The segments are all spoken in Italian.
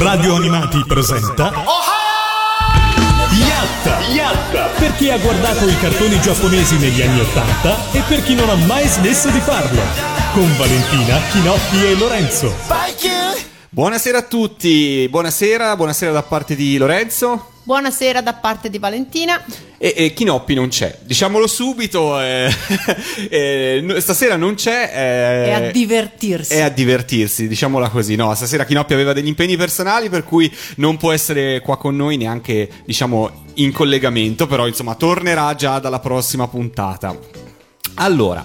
Radio Animati presenta Yatta! Yatta! Per chi ha guardato i cartoni giapponesi negli anni Ottanta e per chi non ha mai smesso di farlo. Con Valentina, Chinoppi e Lorenzo. Buonasera a tutti, buonasera, buonasera da parte di Lorenzo. Buonasera da parte di Valentina. E, e Chinoppi non c'è, diciamolo subito, eh, eh, stasera non c'è. Eh, è a divertirsi. È a divertirsi, diciamola così. No, stasera Chinoppi aveva degli impegni personali per cui non può essere qua con noi neanche, diciamo, in collegamento, però insomma tornerà già dalla prossima puntata. Allora.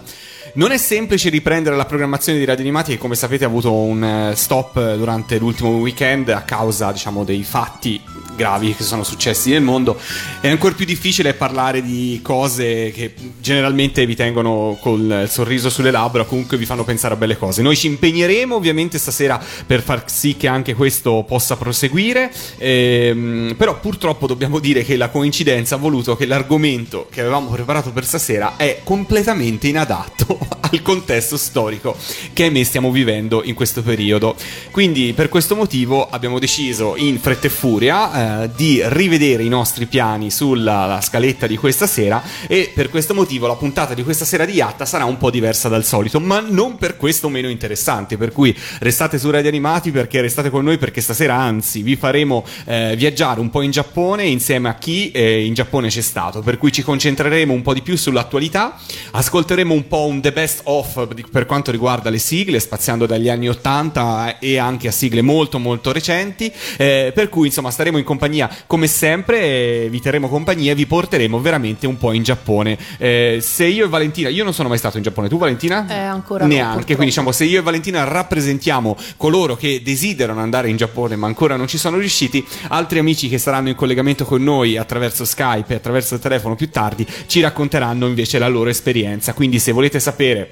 Non è semplice riprendere la programmazione di Radio Animati che come sapete ha avuto un eh, stop durante l'ultimo weekend a causa diciamo dei fatti gravi che sono successi nel mondo. È ancora più difficile parlare di cose che generalmente vi tengono col sorriso sulle labbra, comunque vi fanno pensare a belle cose. Noi ci impegneremo ovviamente stasera per far sì che anche questo possa proseguire, ehm, però purtroppo dobbiamo dire che la coincidenza ha voluto che l'argomento che avevamo preparato per stasera è completamente inadatto al contesto storico che ahimè stiamo vivendo in questo periodo. Quindi per questo motivo abbiamo deciso in fretta e furia eh, di rivedere i nostri piani sulla scaletta di questa sera e per questo motivo la puntata di questa sera di Yatta sarà un po' diversa dal solito, ma non per questo meno interessante, per cui restate su Radio Animati perché restate con noi perché stasera anzi vi faremo eh, viaggiare un po' in Giappone insieme a chi eh, in Giappone c'è stato, per cui ci concentreremo un po' di più sull'attualità, ascolteremo un po' un The Best of per quanto riguarda le sigle, spaziando dagli anni 80 e anche a sigle molto molto recenti, eh, per cui insomma staremo in compagnia come sempre, vi terremo compagnia e vi porteremo veramente un po' in Giappone. Eh, se io e Valentina, io non sono mai stato in Giappone, tu Valentina? Eh, ancora Neanche, no, quindi diciamo se io e Valentina rappresentiamo coloro che desiderano andare in Giappone ma ancora non ci sono riusciti, altri amici che saranno in collegamento con noi attraverso Skype e attraverso il telefono più tardi ci racconteranno invece la loro esperienza. Quindi se volete sapere vedere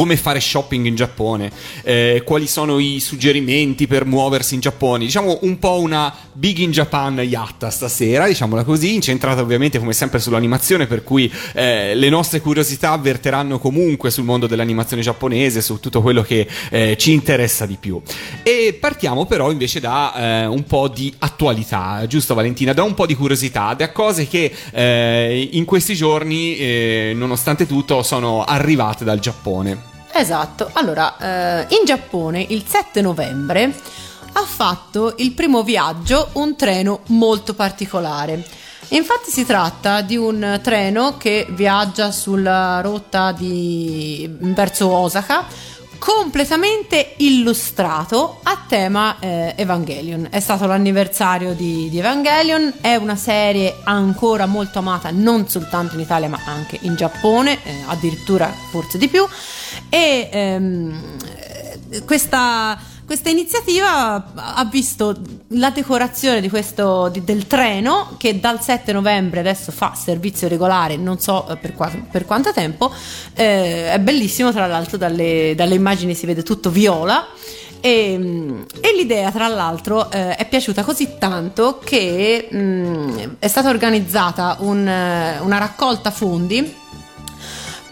come fare shopping in Giappone, eh, quali sono i suggerimenti per muoversi in Giappone. Diciamo un po' una Big in Japan yatta stasera, diciamola così, incentrata ovviamente come sempre sull'animazione, per cui eh, le nostre curiosità verteranno comunque sul mondo dell'animazione giapponese, su tutto quello che eh, ci interessa di più. E partiamo però invece da eh, un po' di attualità, giusto Valentina? Da un po' di curiosità, da cose che eh, in questi giorni, eh, nonostante tutto, sono arrivate dal Giappone. Esatto, allora eh, in Giappone il 7 novembre ha fatto il primo viaggio un treno molto particolare. Infatti si tratta di un treno che viaggia sulla rotta di, verso Osaka completamente illustrato a tema eh, Evangelion. È stato l'anniversario di, di, Evangelion, è una serie ancora molto amata non soltanto in Italia ma anche in Giappone, eh, addirittura forse di più. E ehm, questa questa iniziativa ha visto la decorazione questo, di, del treno che dal 7 novembre adesso fa servizio regolare, non so eh, per, qua, per quanto tempo, eh, è bellissimo tra l'altro dalle, dalle, immagini si vede tutto viola. E, e l'idea, tra l'altro, eh, è piaciuta così tanto che mh, mm, è stata organizzata un, una raccolta fondi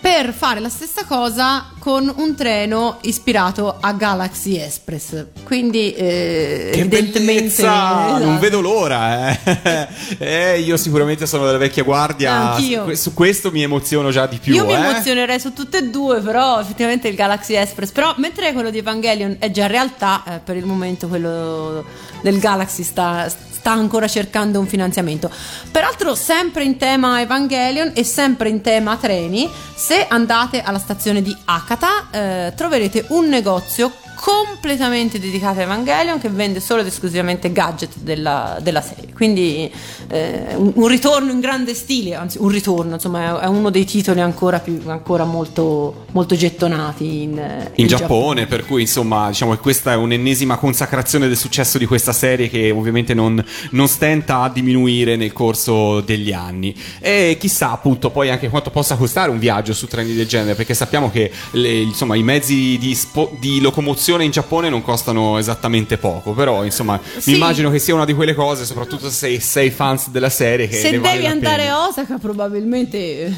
per fare la stessa cosa con un treno ispirato a Galaxy Express. Quindi, eh, che evidentemente. Esatto. Non vedo l'ora. Eh. eh. io sicuramente sono della vecchia guardia. Anch'io. Su, questo mi emoziono già di più. Io mi eh. emozionerei su tutte e due, però effettivamente il Galaxy Express. Però mentre quello di Evangelion è già realtà, eh, per il momento quello del Galaxy sta sta ancora cercando un finanziamento. Peraltro, sempre in tema Evangelion e sempre in tema treni, se andate alla stazione di Akata eh, troverete un negozio completamente dedicato a Evangelion che vende solo ed esclusivamente gadget della, della serie. Quindi eh, un, un, ritorno in grande stile, anzi un ritorno, insomma è, è uno dei titoli ancora, più, ancora molto, molto gettonati in, in, in Giappone, Giappone, per cui insomma diciamo che questa è un'ennesima consacrazione del successo di questa serie che ovviamente non, non stenta a diminuire nel corso degli anni. E chissà appunto poi anche quanto possa costare un viaggio su treni del genere, perché sappiamo che le, insomma, i mezzi di, spo- di locomozione in Giappone non costano esattamente poco, però insomma sì. mi immagino che sia una di quelle cose, soprattutto se sei fans della serie. Che se devi vale andare a Osaka probabilmente,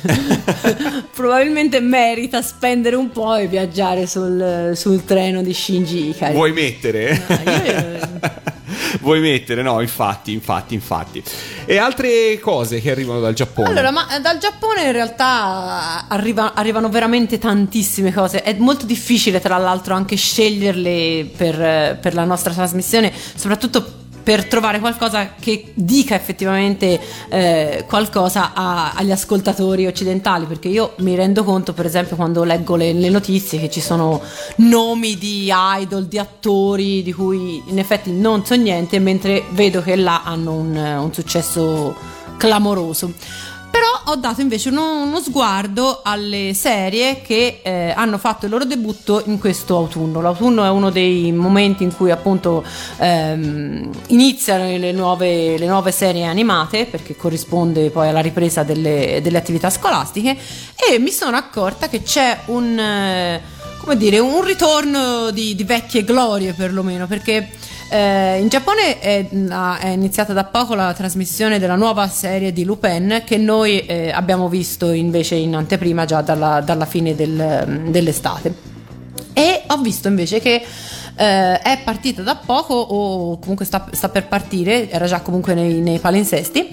probabilmente merita spendere un po' e viaggiare sul, sul treno di Shinji Ikari. Vuoi mettere? No, io... vuoi mettere, no? Infatti, infatti, infatti. E altre cose che arrivano dal Giappone? Allora, ma eh, dal Giappone in realtà arriva- arrivano veramente tantissime cose. È molto difficile, tra l'altro, anche sceglierle per, eh, per la nostra trasmissione, soprattutto per trovare qualcosa che dica effettivamente eh, qualcosa a, agli ascoltatori occidentali, perché io mi rendo conto, per esempio, quando leggo le, le, notizie che ci sono nomi di idol, di attori di cui in effetti non so niente, mentre vedo che là hanno un, un successo clamoroso. Però ho dato invece uno, uno sguardo alle serie che eh, hanno fatto il loro debutto in questo autunno. L'autunno è uno dei momenti in cui appunto ehm, iniziano le nuove, le nuove, serie animate, perché corrisponde poi alla ripresa delle, delle attività scolastiche, e mi sono accorta che c'è un... Eh, dire, un ritorno di, di vecchie glorie perlomeno, perché eh, in Giappone è, è, iniziata da poco la trasmissione della nuova serie di Lupin che noi eh, abbiamo visto invece in anteprima già dalla, dalla fine del, dell'estate. E ho visto invece che eh, è partita da poco o comunque sta, sta, per partire, era già comunque nei, nei palinsesti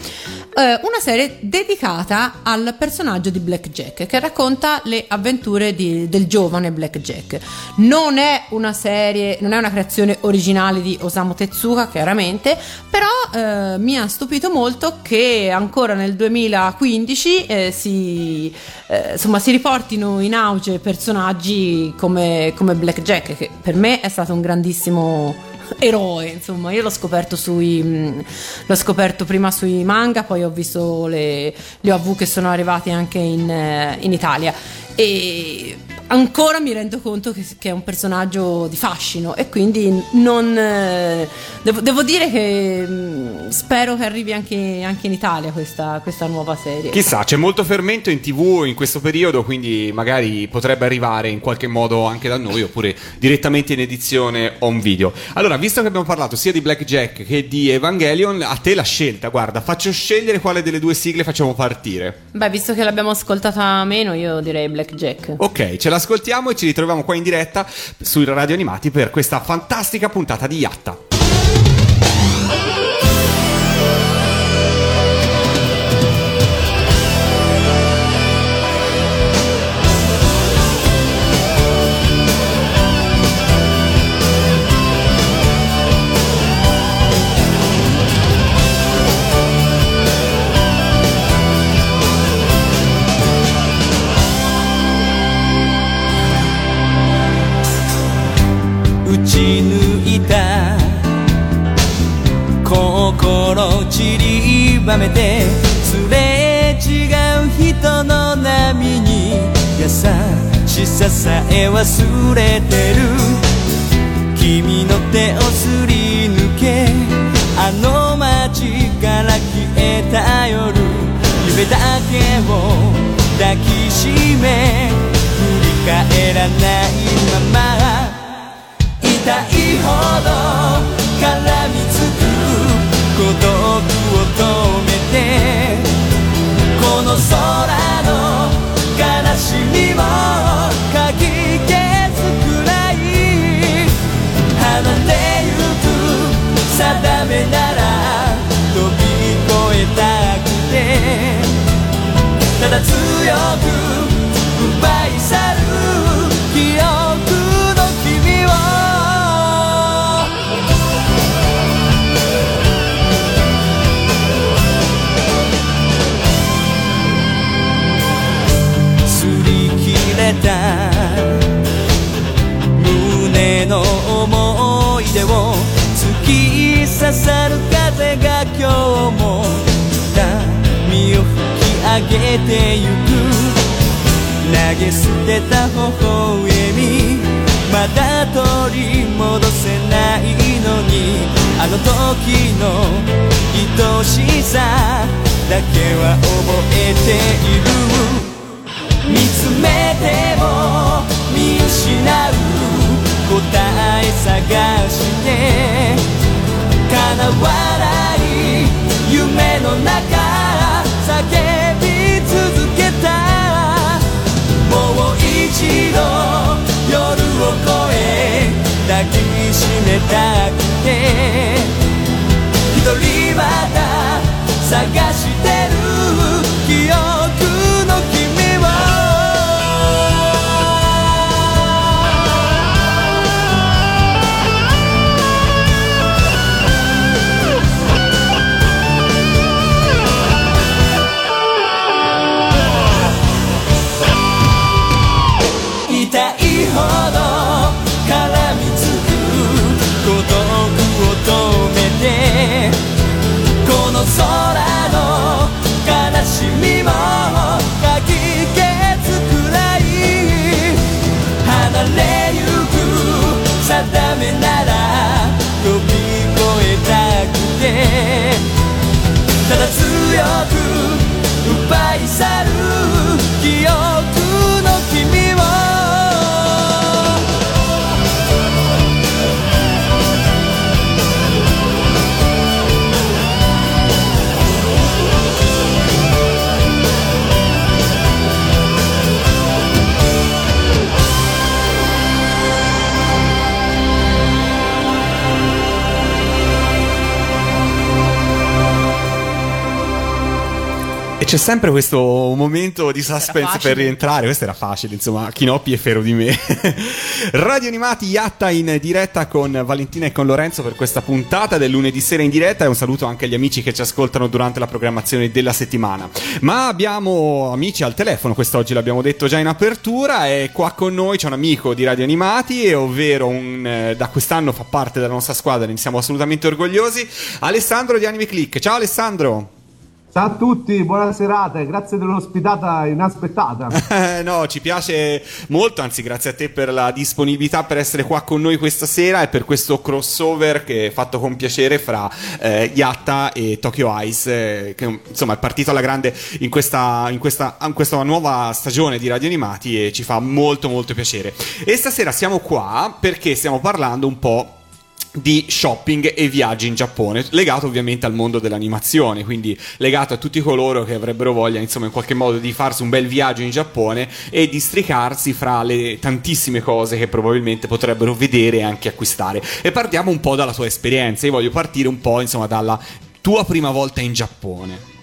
eh, una serie dedicata al personaggio di Black Jack che racconta le avventure di, del giovane Black Jack. Non è una serie, non è una creazione originale di Osamu Tezuka, chiaramente, però eh, mi ha stupito molto che ancora nel 2015 eh, si, eh, insomma, si riportino in auge personaggi come, come Black Jack, che per me è stato un grandissimo eroe, insomma, io l'ho scoperto sui mm, l'ho scoperto prima sui manga, poi ho visto le, le OV che sono arrivati anche in, eh, in Italia. E ancora mi rendo conto che, che, è un personaggio di fascino e quindi non eh, devo, devo, dire che mh, mm, spero che arrivi anche, anche in Italia questa, questa, nuova serie. Chissà c'è molto fermento in tv in questo periodo quindi magari potrebbe arrivare in qualche modo anche da noi oppure direttamente in edizione on video. Allora visto che abbiamo parlato sia di Black Jack che di Evangelion a te la scelta guarda faccio scegliere quale delle due sigle facciamo partire. Beh visto che l'abbiamo ascoltata meno io direi Black Jack ok ce la l'ascoltiamo e ci ritroviamo qua in diretta sui Radio Animati per questa fantastica puntata di Yatta. ち抜いた。心散りばめてすれ違う人の波に優しささえ忘れてる。君の手をすり抜けあの街から消えた夜。夢だけを抱きしめ振り返らないまま。たいほど絡みつく孤独を止めてこの空の悲しみもかき消すくらい離れゆく定めなら飛び越えたくてただ強く刺さる風が今日も波を吹き上げてゆく投げ捨てた微笑みまだ取り戻せないのにあの時の愛しさだけは覚えている見つめても見失う答え探してかな笑い夢の中叫び続けたもう一度夜を越え抱きしめたくて一人また探してる。強く c'è sempre questo momento di suspense per rientrare. Questo era facile, insomma, Chinoppi è fero di me. Radio Animati Yatta in diretta con Valentina e con Lorenzo per questa puntata del lunedì sera in diretta. E un saluto anche agli amici che ci ascoltano durante la programmazione della settimana. Ma abbiamo amici al telefono, quest'oggi l'abbiamo detto già in apertura. E qua con noi c'è un amico di Radio Animati, ovvero un, eh, da quest'anno fa parte della nostra squadra, ne siamo assolutamente orgogliosi. Alessandro di Anime Click. Ciao Alessandro! Ciao a tutti, buona serata e grazie dell'ospitata inaspettata. Eh, no, ci piace molto, anzi grazie a te per la disponibilità per essere qua con noi questa sera e per questo crossover che è fatto con piacere fra eh, Yatta e Tokyo Ice, eh, che insomma è partito alla grande in questa, in, questa, in questa nuova stagione di Radio Animati e ci fa molto molto piacere. E stasera siamo qua perché stiamo parlando un po' di shopping e viaggi in Giappone, legato ovviamente al mondo dell'animazione, quindi legato a tutti coloro che avrebbero voglia, insomma, in qualche modo di farsi un bel viaggio in Giappone e districarsi fra le tantissime cose che probabilmente potrebbero vedere e anche acquistare. E partiamo un po' dalla tua esperienza, io voglio partire un po', insomma, dalla tua prima volta in Giappone.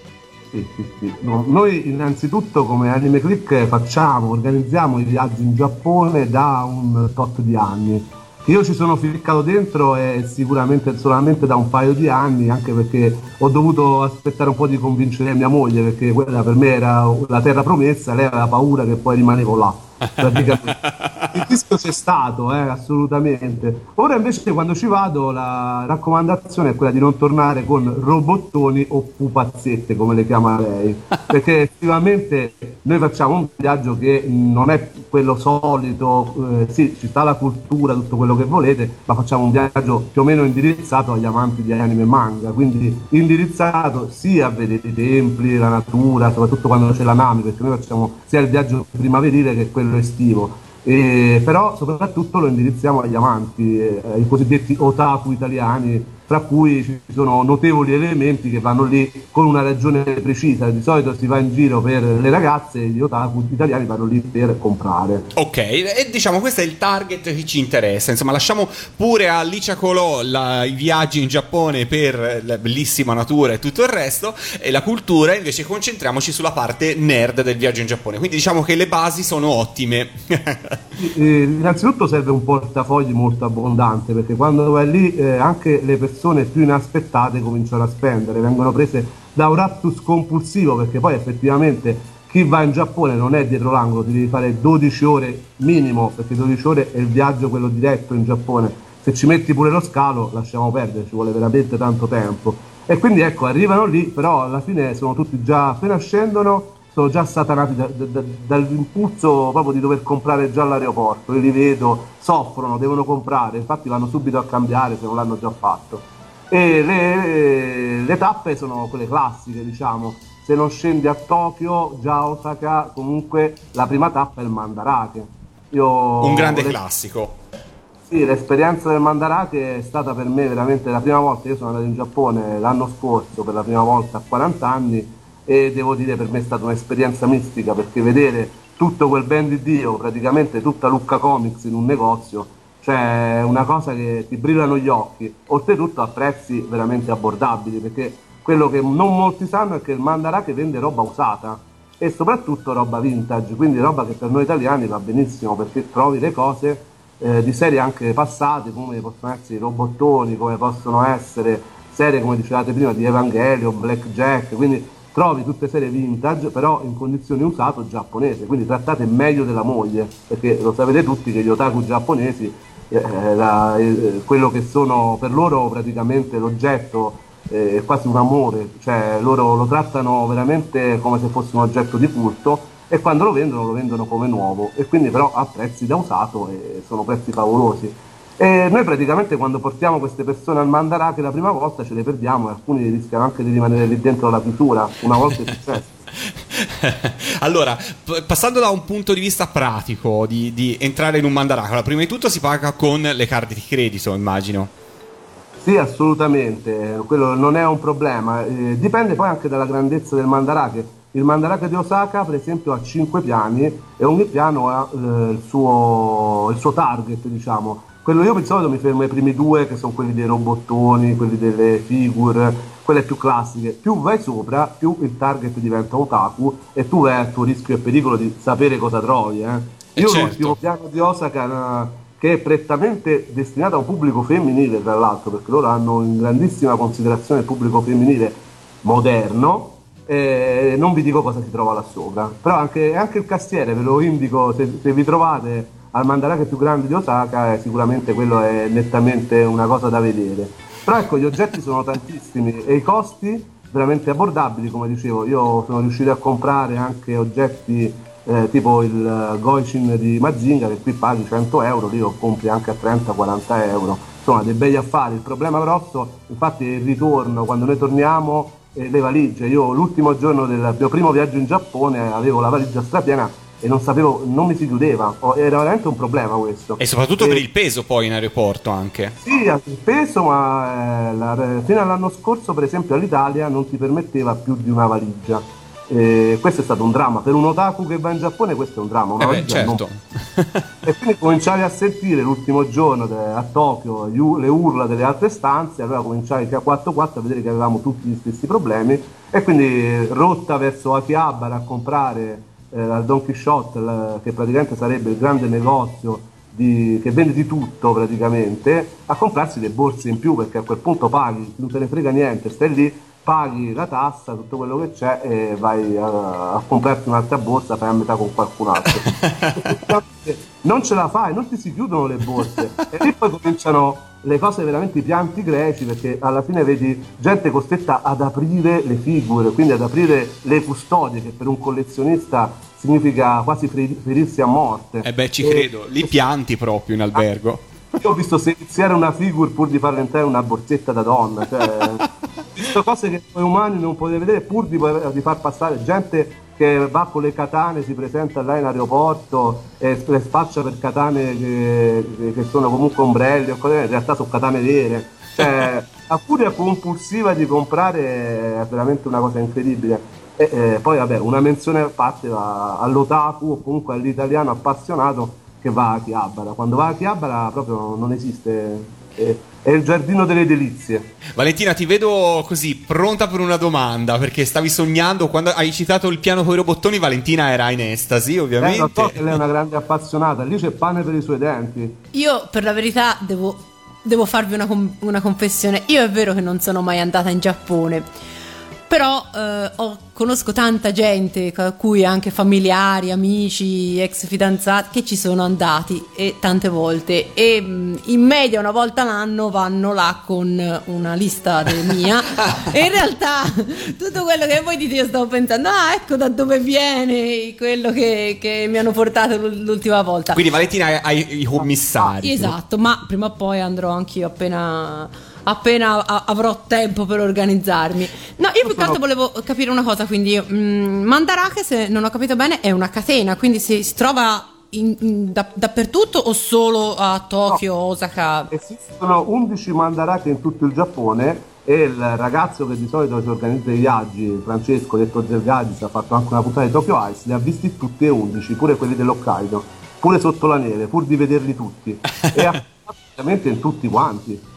Sì, sì. No, noi innanzitutto come Anime Click facciamo, organizziamo i viaggi in Giappone da un tot di anni. Io ci sono ficcato dentro e sicuramente solamente da un paio di anni, anche perché ho dovuto aspettare un po' di convincere mia moglie, perché quella per me era la terra promessa, lei aveva paura che poi rimanevo là. Il rischio c'è stato, eh, assolutamente. Ora invece quando ci vado la raccomandazione è quella di non tornare con robottoni o pupazzette, come le chiama lei, perché effettivamente noi facciamo un viaggio che non è quello solito, eh, sì, ci sta la cultura, tutto quello che volete, ma facciamo un viaggio più o meno indirizzato agli amanti di anime e manga, quindi indirizzato sia a vedere i templi, la natura, soprattutto quando c'è la Nami, perché noi facciamo sia il viaggio primaverile che quello estivo. E, però soprattutto lo indirizziamo agli amanti, eh, ai cosiddetti otaku italiani, fra cui ci sono notevoli elementi che vanno lì con una ragione precisa. Di solito si va in giro per le ragazze e gli otaku italiani vanno lì per comprare. Ok, e diciamo questo è il target che ci interessa. Insomma, lasciamo pure a Licia Colò la- i viaggi in Giappone per la bellissima natura e tutto il resto, e la cultura, invece concentriamoci sulla parte nerd del viaggio in Giappone. Quindi diciamo che le basi sono ottime. Eh, innanzitutto serve un portafogli molto abbondante perché quando vai lì eh, anche le persone più inaspettate cominciano a spendere, vengono prese da un raptus compulsivo perché poi effettivamente chi va in Giappone non è dietro l'angolo, ti devi fare 12 ore minimo perché 12 ore è il viaggio quello diretto in Giappone. Se ci metti pure lo scalo lasciamo perdere, ci vuole veramente tanto tempo. E quindi ecco, arrivano lì, però alla fine sono tutti già, appena scendono, sono già satanati da- da- da- dall'impulso proprio di dover comprare già all'aeroporto. Io li vedo, soffrono, devono comprare, infatti vanno subito a cambiare se non l'hanno già fatto. E le, le tappe sono quelle classiche, diciamo. Se non scendi a Tokyo, già a Osaka, comunque la prima tappa è il Mandarake. Io Un grande le- classico. sì, l'esperienza del Mandarake è stata per me veramente la prima volta. Io sono andato in Giappone l'anno scorso per la prima volta a 40 anni e devo dire per me è stata un'esperienza mistica perché vedere tutto quel ben di Dio, praticamente tutta Lucca Comics in un negozio, cioè una cosa che ti brillano gli occhi, oltretutto a prezzi veramente abbordabili perché quello che non molti sanno è che il Mandarake vende roba usata e soprattutto roba vintage, quindi roba che per noi italiani va benissimo perché trovi le cose eh, di serie anche passate come possono essere i robottoni, come possono essere serie come dicevate prima di Evangelio, Blackjack, quindi trovi tutte serie vintage però in condizioni usato giapponese, quindi trattate meglio della moglie, perché lo sapete tutti che gli otaku giapponesi, eh, la, eh, quello che sono per loro praticamente l'oggetto eh, è quasi un amore, cioè loro lo trattano veramente come se fosse un oggetto di culto e quando lo vendono lo vendono come nuovo e quindi però a prezzi da usato e sono prezzi favolosi. E noi praticamente quando portiamo queste persone al Mandarake la prima volta ce le perdiamo e alcuni rischiano anche di rimanere lì dentro la chiusura, una volta è successo. allora, passando da un punto di vista pratico di, di entrare in un Mandarake, allora, prima di tutto si paga con le carte di credito, immagino. Sì, assolutamente, quello non è un problema, eh, dipende poi anche dalla grandezza del Mandarake. Il Mandarake di Osaka, per esempio, ha 5 piani e ogni piano ha eh, il, suo, il suo target, diciamo. Quello io di solito mi fermo ai primi due, che sono quelli dei robottoni, quelli delle figure, quelle più classiche. Più vai sopra, più il target diventa otaku e tu vai al tuo rischio e pericolo di sapere cosa trovi. Eh. Io certo. l'ultimo piano di Osaka, eh, che è prettamente destinato a un pubblico femminile, tra l'altro, perché loro hanno in grandissima considerazione il pubblico femminile moderno. Eh, non vi dico cosa si trova là sopra, però anche, anche il castiere ve lo indico se, se vi trovate al Mandarake più grande di Osaka, eh, sicuramente quello è nettamente una cosa da vedere. Però ecco, gli oggetti sono tantissimi e i costi veramente abbordabili, come dicevo. Io sono riuscito a comprare anche oggetti eh, tipo il Goichin di Mazinga, che qui paghi 100 euro, lì lo compri anche a 30-40 euro. Insomma, dei bei affari. Il problema grosso, infatti, è il ritorno. Quando noi torniamo, eh, le valigie. Io l'ultimo giorno del mio primo viaggio in Giappone avevo la valigia strapiena e non sapevo, non mi si chiudeva, era veramente un problema questo. E soprattutto e, per il peso poi in aeroporto anche. Sì, il peso, ma eh, la, fino all'anno scorso per esempio all'Italia non ti permetteva più di una valigia. E questo è stato un dramma per un otaku che va in Giappone questo è un dramma una eh beh, certo. e quindi cominciavi a sentire l'ultimo giorno de, a Tokyo le urla delle altre stanze allora cominciavi a 4-4 a vedere che avevamo tutti gli stessi problemi e quindi rotta verso Akihabara a comprare eh, al Don Quixote, la, che praticamente sarebbe il grande negozio di, che vende di tutto praticamente, a comprarsi le borse in più perché a quel punto paghi, non te ne frega niente, stai lì, paghi la tassa, tutto quello che c'è e vai a, a comprarti un'altra borsa, fai a metà con qualcun altro. non ce la fai, non ti si chiudono le borse e lì poi cominciano le cose veramente i pianti greci perché alla fine vedi gente costretta ad aprire le figure, quindi ad aprire le custodie che per un collezionista significa quasi ferirsi a morte. Eh beh, ci e, credo, li pianti proprio in albergo. Io ho visto seziare una figure pur di farla entrare una borsetta da donna, cioè, visto cose che noi umani non potete vedere pur di, di far passare gente che va con le katane, si presenta là in aeroporto e le spaccia per katane che, che sono comunque ombrelli o cose, in realtà sono katane vere. Cioè, la furia compulsiva di comprare è veramente una cosa incredibile. E, eh, poi vabbè, una menzione a parte va all'otaku o comunque all'italiano appassionato che va a Chiabara. Quando va a Chiabara proprio non esiste è, il giardino delle delizie. Valentina, ti vedo così pronta per una domanda perché stavi sognando quando hai citato il piano con i robottoni. Valentina era in estasi, ovviamente. Eh, so che lei è una grande appassionata. Lì c'è pane per i suoi denti. Io, per la verità, devo, devo farvi una, una confessione. Io è vero che non sono mai andata in Giappone però eh, ho, conosco tanta gente, a cui anche familiari, amici, ex fidanzati, che ci sono andati e tante volte. E mm, in media una volta l'anno vanno là con una lista mia. e in realtà tutto quello che voi dite io stavo pensando, ah ecco da dove viene quello che, che mi hanno portato l'ultima volta. Quindi Valentina hai i commissari. Esatto, ma prima o poi andrò anch'io appena appena a- avrò tempo per organizzarmi. No, io più che altro volevo capire una cosa, quindi mh, Mandarake, se non ho capito bene, è una catena, quindi si, si trova in, in, da, dappertutto o solo a Tokyo, no. Osaka? Esistono 11 Mandarake in tutto il Giappone e il ragazzo che di solito si organizza i viaggi, Francesco detto Zergadis, ha fatto anche una puntata di Tokyo Ice, li ha visti tutti e 11, pure quelli dell'Hokkaido, pure sotto la neve, pur di vederli tutti. e ha in tutti quanti.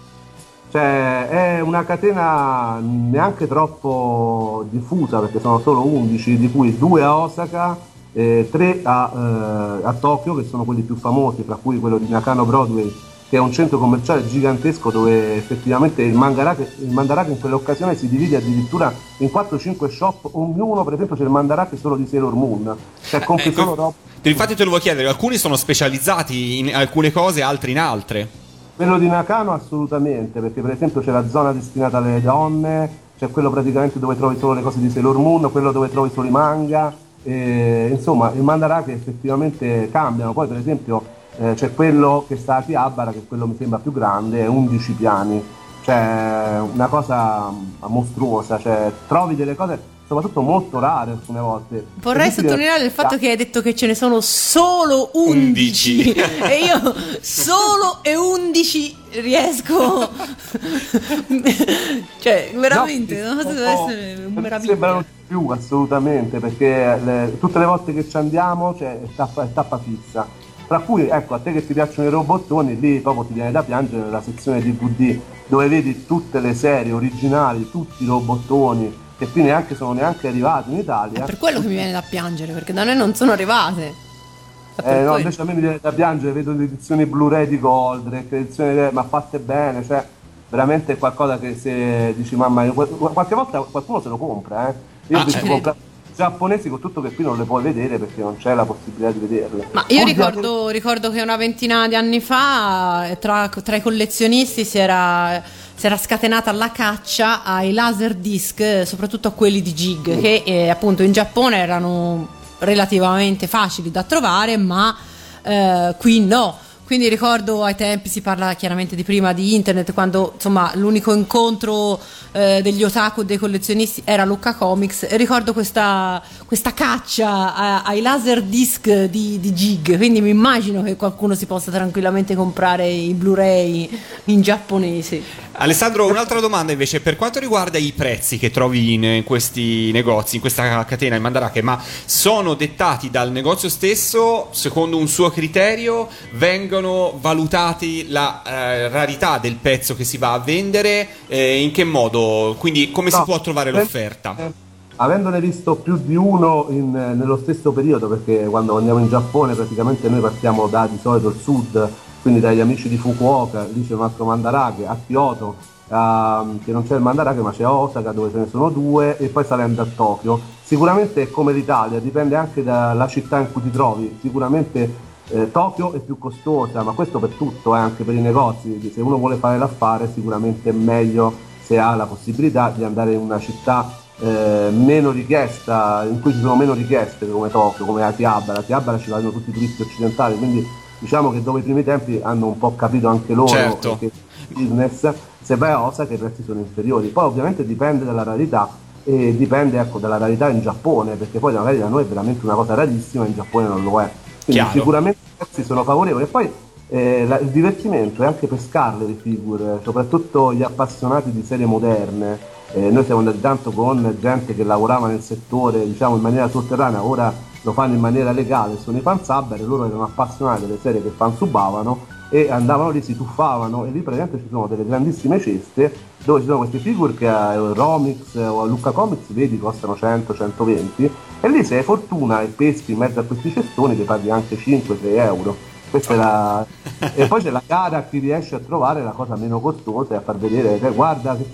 Cioè, è una catena neanche troppo diffusa perché sono solo 11, di cui due a Osaka, e tre a, eh, a Tokyo, che sono quelli più famosi, tra cui quello di Nakano Broadway, che è un centro commerciale gigantesco dove effettivamente il Mandarake, il Mandarake in quell'occasione si divide addirittura in 4-5 shop, ognuno per esempio c'è il Mandarake solo di Sailor Moon, cioè compri Ecco, solo roba. Infatti te lo volevo chiedere, alcuni sono specializzati in alcune cose, altri in altre. Quello di Nakano assolutamente, perché per esempio c'è la zona destinata alle donne, c'è quello praticamente dove trovi solo le cose di Sailor Moon, quello dove trovi solo i manga, e, insomma il Mandarake effettivamente cambiano, poi per esempio eh, c'è quello che sta a Chiabara, che è quello mi sembra più grande, è 11 piani, cioè una cosa mostruosa, cioè trovi delle cose soprattutto molto rare alcune volte. Vorrei sottolineare il fatto che hai detto che ce ne sono solo 11 11. e io solo e 11 riesco cioè veramente No, no, deve sono- essere un Sembrano di più assolutamente perché le- tutte le volte che ci andiamo c'è è tappa, è tappa fissa. Tra cui, ecco, a te che ti piacciono i robottoni, lì proprio ti viene da piangere nella sezione DVD dove vedi tutte le serie originali, tutti i robottoni che qui neanche sono neanche arrivati in Italia. è per quello che mi viene da piangere perché da noi non sono arrivate Eh, no, invece a me mi viene da piangere, vedo le edizioni Blu-ray di Goldrake, edizioni ma fatte bene, cioè veramente è qualcosa che se dici mamma qual- qualche volta qualcuno se lo compra, eh. Io Ah, certo. comprare giapponesi con tutto che qui non le puoi vedere perché non c'è la possibilità di vederle. Ma io ricordo, ricordo che una ventina di anni fa eh, tra, tra i collezionisti si era, si era scatenata la caccia ai laser disc, soprattutto a quelli di Jig, che eh, appunto in Giappone erano relativamente facili da trovare, ma eh, qui no. Quindi ricordo ai tempi, si parla chiaramente di prima di internet, quando insomma l'unico incontro eh, degli otaku dei collezionisti era Lucca Comics e ricordo questa, questa caccia a- ai laser disc di, di Jig, quindi mi immagino che qualcuno si possa tranquillamente comprare i Blu-ray in giapponese. Alessandro, un'altra domanda invece, per quanto riguarda i prezzi che trovi in, in questi negozi, in questa catena, in Mandarake, ma sono dettati dal negozio stesso secondo un suo criterio? Vengono valutati la eh, rarità del pezzo che si va a vendere? Eh, in che modo? Quindi come si No, può trovare per- l'offerta? eh, Avendone visto più di uno in- nello stesso periodo, perché quando andiamo in Giappone praticamente noi partiamo da di solito il sud, quindi dagli amici di Fukuoka, lì c'è un altro Mandarake, a Kyoto, ehm, che non c'è il Mandarake ma c'è Osaka dove ce ne sono due e poi salendo a Tokyo. Sicuramente è come l'Italia, dipende anche dalla città in cui ti trovi, sicuramente eh, Tokyo è più costosa, ma questo per tutto, eh, anche per i negozi, se uno vuole fare l'affare sicuramente è meglio se ha la possibilità di andare in una città eh, meno richiesta, in cui ci sono meno richieste come Tokyo, come Akihabara. Akihabara ci vanno tutti i turisti occidentali, quindi diciamo che dopo i primi tempi hanno un po' capito anche loro Certo. che il business, se vai a Osaka i prezzi sono inferiori. Poi ovviamente dipende dalla rarità e dipende ecco, dalla rarità in Giappone, perché poi magari da noi è veramente una cosa rarissima, in Giappone non lo è. Quindi Chiaro. sicuramente i prezzi sono favorevoli. E poi eh, la- il divertimento è anche pescarle le figure, soprattutto gli appassionati di serie moderne. Eh, noi siamo andati tanto con gente che lavorava nel settore diciamo in maniera sotterranea, ora lo fanno in maniera legale, sono i fansubber, loro erano appassionati delle serie che fansubavano e andavano lì, si tuffavano e lì praticamente ci sono delle grandissime ceste dove ci sono queste figure che a Romix o a Lucca Comics vedi costano 100-120 e lì se hai fortuna e peschi in mezzo a questi cestoni ti paghi anche 5-6 euro. Questa è la... e poi c'è la gara a chi riesce a trovare la cosa meno costosa e a far vedere che guarda che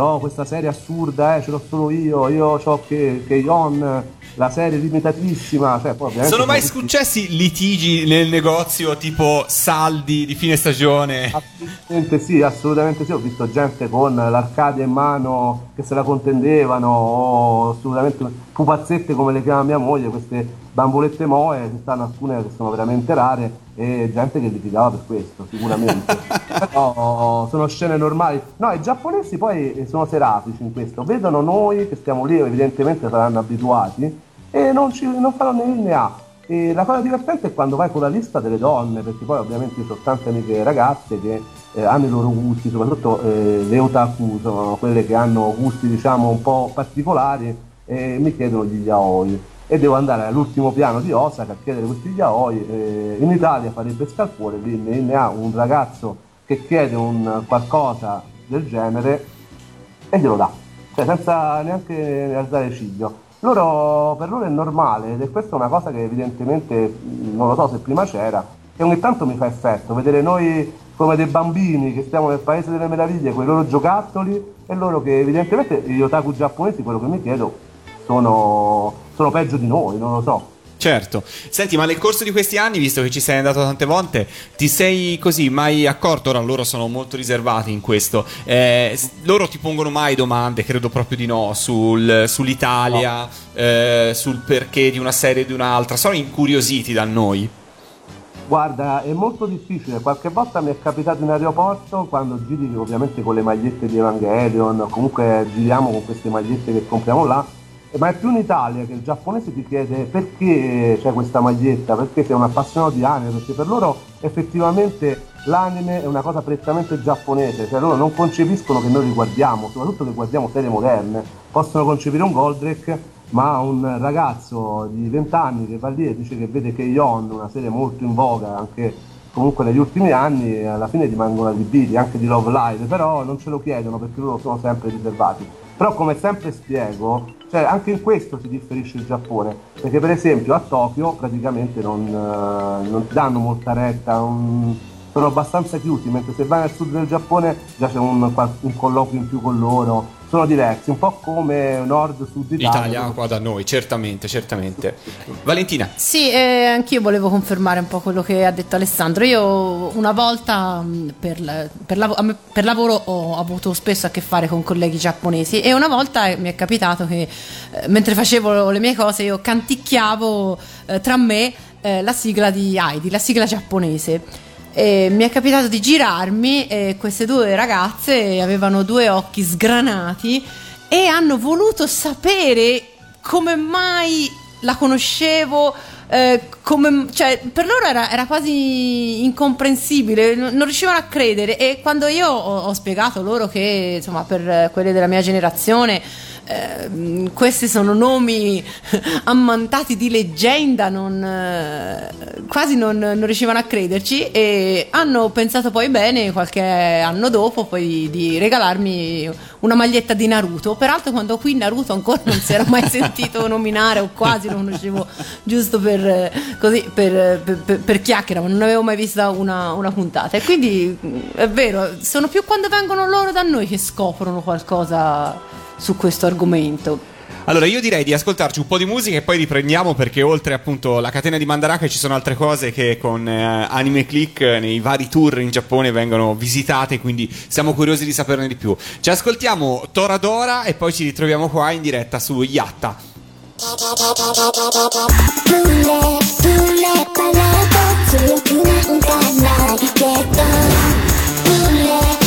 ho questa serie assurda, eh, ce l'ho solo io, io ho che, che Ion, la serie limitatissima. Cioè, poi Sono mai tutti- successi litigi nel negozio tipo saldi di fine stagione? Assolutamente sì, assolutamente sì. Ho visto gente con l'Arcadia in mano che se la contendevano, o assolutamente pupazzette come le chiama mia moglie, queste bambolette moe, ci stanno alcune che sono veramente rare e gente che litigava per questo, sicuramente. Però sono scene normali. No, i giapponesi poi sono seratici in questo, vedono noi che stiamo lì, evidentemente saranno abituati e non, ci, non fanno né ha. E la cosa divertente è quando vai con la lista delle donne, perché poi ovviamente io ho tante amiche ragazze che eh, hanno i loro gusti, soprattutto eh, le otaku sono quelle che hanno gusti diciamo un po' particolari e mi chiedono gli yaoi. E devo andare all'ultimo piano di Osaka a chiedere questi yaoi. Eh, in Italia farebbe scalpore, lì ne, ne ha un ragazzo che chiede un qualcosa del genere e glielo dà, cioè senza neanche alzare ciglio. Loro, per loro è normale ed è questa una cosa che evidentemente non lo so se prima c'era e ogni tanto mi fa effetto vedere noi come dei bambini che stiamo nel paese delle meraviglie con i loro giocattoli e loro che evidentemente gli otaku giapponesi quello che mi chiedo sono, sono peggio di noi, non lo so. Certo. Senti, ma nel corso di questi anni, visto che ci sei andato tante volte, ti sei così mai accorto? Ora loro sono molto riservati in questo. Eh, loro ti pongono mai domande, credo proprio di no, sul, sull'Italia, no. Eh, sul perché di una serie o di un'altra. Sono incuriositi da noi. Guarda, è molto difficile. Qualche volta mi è capitato in aeroporto quando giri ovviamente con le magliette di Evangelion, comunque giriamo con queste magliette che compriamo là ma è più in Italia che il giapponese ti chiede perché c'è questa maglietta, perché sei un appassionato di anime, perché per loro effettivamente l'anime è una cosa prettamente giapponese, cioè loro non concepiscono che noi li guardiamo, soprattutto che guardiamo serie moderne, possono concepire un Goldrake, ma un ragazzo di 20 anni che va lì e dice che vede Keion, una serie molto in voga anche comunque negli ultimi anni, alla fine rimangono adibiti anche di Love Live, però non ce lo chiedono perché loro sono sempre riservati. Però come sempre spiego, cioè, anche in questo si differisce il Giappone, perché per esempio a Tokyo praticamente non, uh, non ti danno molta retta, un, sono abbastanza chiusi, mentre se vai nel sud del Giappone già c'è un, un colloquio in più con loro, sono diversi, un po' come nord-sud Italia. Italia qua da noi, certamente, certamente. Valentina. Sì, eh, anch'io volevo confermare un po' quello che ha detto Alessandro. Io una volta mm, per, per, lav- per lavoro ho avuto spesso a che fare con colleghi giapponesi e una volta mi è capitato che eh, mentre facevo le mie cose io canticchiavo eh, tra me eh, la sigla di Heidi, la sigla giapponese. E mi è capitato di girarmi e queste due ragazze avevano due occhi sgranati e hanno voluto sapere come mai la conoscevo. Eh, come, cioè, per loro era, era, quasi incomprensibile, non, riuscivano a credere. E quando io ho, ho spiegato loro che, insomma, per quelle della mia generazione eh, questi sono nomi ammantati di leggenda, non, eh, quasi non, non, riuscivano a crederci e hanno pensato poi bene qualche anno dopo poi di regalarmi una maglietta di Naruto. Peraltro quando qui Naruto ancora non si era mai sentito nominare o quasi lo conoscevo giusto per, così, per, per, per chiacchiera, ma non avevo mai visto una, una puntata. E quindi è vero, sono più quando vengono loro da noi che scoprono qualcosa su questo argomento. Allora, io direi di ascoltarci un po' di musica e poi riprendiamo perché oltre appunto alla catena di Mandaraka ci sono altre cose che con eh, Anime Click nei vari tour in Giappone vengono visitate, quindi siamo curiosi di saperne di più. Ci ascoltiamo Toradora e poi ci ritroviamo qua in diretta su Yatta. Mule,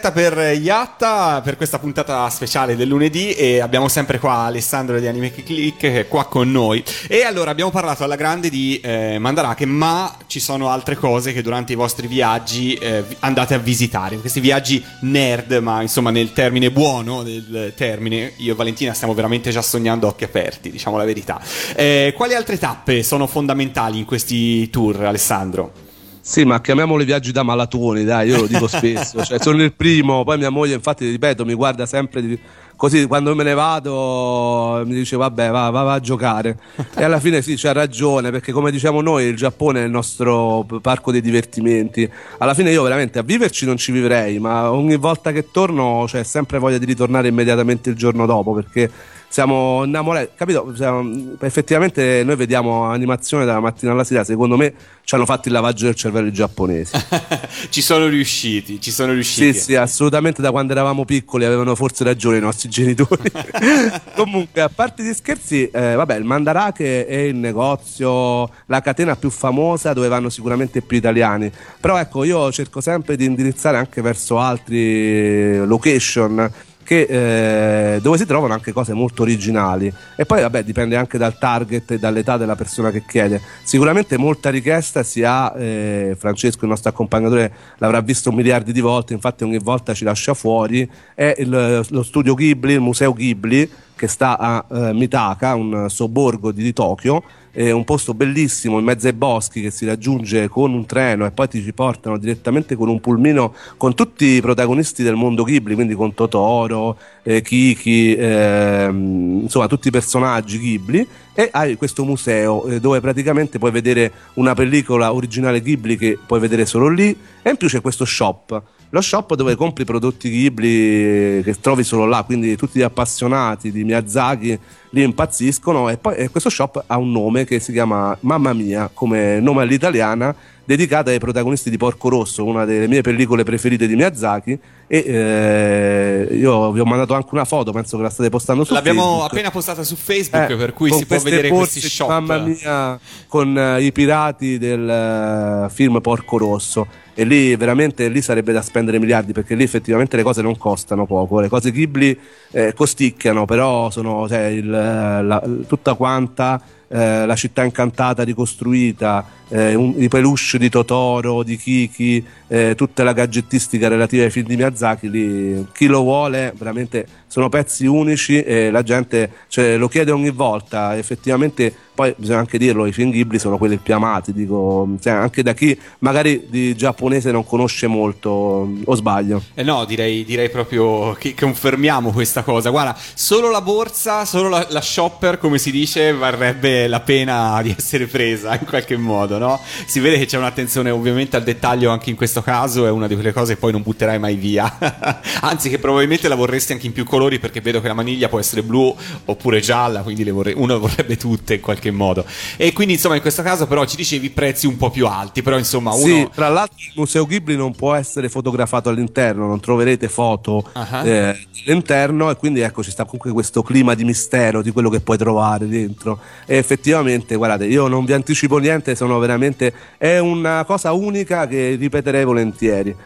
diretta per Yatta per questa puntata speciale del lunedì e abbiamo sempre qua Alessandro di Anime Click che è qua con noi. E allora abbiamo parlato alla grande di eh, Mandarake, ma ci sono altre cose che durante i vostri viaggi eh, andate a visitare. Questi viaggi nerd, ma insomma nel termine buono del termine, io e Valentina stiamo veramente già sognando occhi aperti, diciamo la verità. Eh, quali altre tappe sono fondamentali in questi tour, Alessandro? Sì, ma chiamiamoli viaggi da malatoni, dai, io lo dico spesso. cioè, sono il primo, poi mia moglie, infatti, ripeto, mi guarda sempre di... così quando me ne vado mi dice vabbè, va, va, va, a giocare. e alla fine sì, c'ha ragione, perché come diciamo noi, il Giappone è il nostro parco dei divertimenti. Alla fine io veramente a viverci non ci vivrei, ma ogni volta che torno c'è sempre voglia di ritornare immediatamente il giorno dopo, perché siamo innamorati, capito? Siamo, effettivamente noi vediamo animazione dalla mattina alla sera, secondo me ci hanno fatto il lavaggio del cervello i giapponesi. ci sono riusciti, ci sono riusciti. Sì, sì, assolutamente da quando eravamo piccoli avevano forse ragione i nostri genitori. Comunque, a parte gli scherzi, eh, vabbè, il Mandarake è il negozio, la catena più famosa dove vanno sicuramente più italiani. Però ecco, io cerco sempre di indirizzare anche verso altri location che, eh, dove si trovano anche cose molto originali. E poi vabbè dipende anche dal target e dall'età della persona che chiede. Sicuramente molta richiesta si ha eh, Francesco il nostro accompagnatore l'avrà visto miliardi di volte infatti ogni volta ci lascia fuori è il, lo studio Ghibli il museo Ghibli che sta a eh, Mitaka un sobborgo di, di Tokyo è un posto bellissimo in mezzo ai boschi che si raggiunge con un treno e poi ti ci portano direttamente con un pulmino con tutti i protagonisti del mondo Ghibli, quindi con Totoro, eh, Kiki, eh, insomma tutti i personaggi Ghibli. E hai questo museo eh, dove praticamente puoi vedere una pellicola originale Ghibli che puoi vedere solo lì. E in più c'è questo shop lo shop dove compri prodotti Ghibli che trovi solo là, quindi tutti gli appassionati di Miyazaki lì impazziscono e poi e questo shop ha un nome che si chiama Mamma Mia, come nome all'italiana, dedicata ai protagonisti di Porco Rosso, una delle mie pellicole preferite di Miyazaki e eh, io vi ho mandato anche una foto, penso che la state postando su L'abbiamo Facebook. appena postata su Facebook, eh, per cui si può vedere questi shop. Mamma mia, con uh, i pirati del uh, film Porco Rosso e lì veramente lì sarebbe da spendere miliardi perché lì effettivamente le cose non costano poco le cose Ghibli eh, costicchiano però sono cioè, il, la, tutta quanta eh, la città incantata ricostruita, eh, un, i peluche di Totoro, di Kiki, eh, tutta la gadgettistica relativa ai film di Miyazaki, lì, chi lo vuole veramente sono pezzi unici e la gente cioè, lo chiede ogni volta, effettivamente poi bisogna anche dirlo, i film Ghibli sono quelli più amati, dico, cioè, anche da chi magari di giapponese non conosce molto, o sbaglio? Eh no, direi, direi proprio che confermiamo questa cosa. Guarda, solo la borsa, solo la, la, shopper, come si dice, varrebbe la pena di essere presa in qualche modo, no? Si vede che c'è un'attenzione ovviamente al dettaglio anche in questo caso, è una di quelle cose che poi non butterai mai via. Anzi, che probabilmente la vorresti anche in più colori perché vedo che la maniglia può essere blu oppure gialla, quindi vorrei, uno vorrebbe tutte in qualche modo. E quindi insomma in questo caso però ci dicevi prezzi un po' più alti, però insomma uno... Sì, tra l'altro il Museo Ghibli non può essere fotografato all'interno, non troverete foto uh-huh. eh, all'interno e quindi ecco ci sta comunque questo clima di mistero di quello che puoi trovare dentro. E effettivamente guardate, io non vi anticipo niente, sono veramente... è una cosa unica che ripeterei volentieri.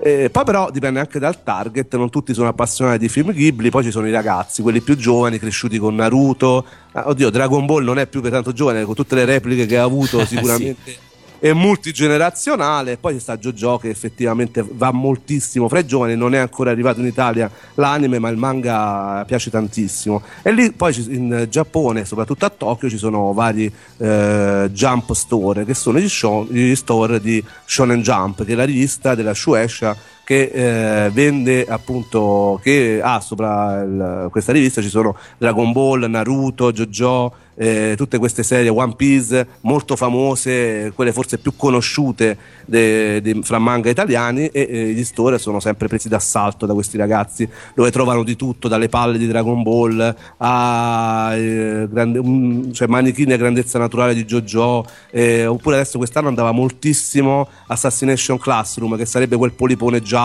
Eh, poi però dipende anche dal target, non tutti sono appassionati di film Ghibli, poi ci sono i ragazzi, quelli più giovani, cresciuti con Naruto. Ah, oddio, Dragon Ball non è più per tanto giovane, con tutte le repliche che ha avuto sicuramente. sì è multigenerazionale. Poi c'è sta JoJo che effettivamente va moltissimo fra i giovani. Non è ancora arrivato in Italia l'anime, ma il manga piace tantissimo. E lì poi in Giappone, soprattutto a Tokyo, ci sono vari eh, Jump Store che sono gli, show, gli store di Shonen Jump, che è la rivista della Shueisha che eh, vende appunto che ha sopra il, questa rivista ci sono Dragon Ball, Naruto, JoJo eh, tutte queste serie One Piece molto famose, quelle forse più conosciute de, de, fra manga italiani e eh, gli store sono sempre presi d'assalto da questi ragazzi dove trovano di tutto, dalle palle di Dragon Ball a eh, grande, um, cioè manichini a grandezza naturale di JoJo eh, oppure adesso quest'anno andava moltissimo Assassination Classroom che sarebbe quel polipone giallo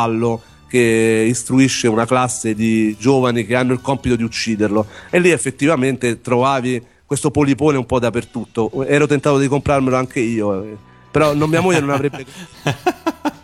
che istruisce una classe di giovani che hanno il compito di ucciderlo e lì effettivamente trovavi questo polipone un po' dappertutto. Ero tentato di comprarmelo anche io, eh, però non, mia moglie non avrebbe.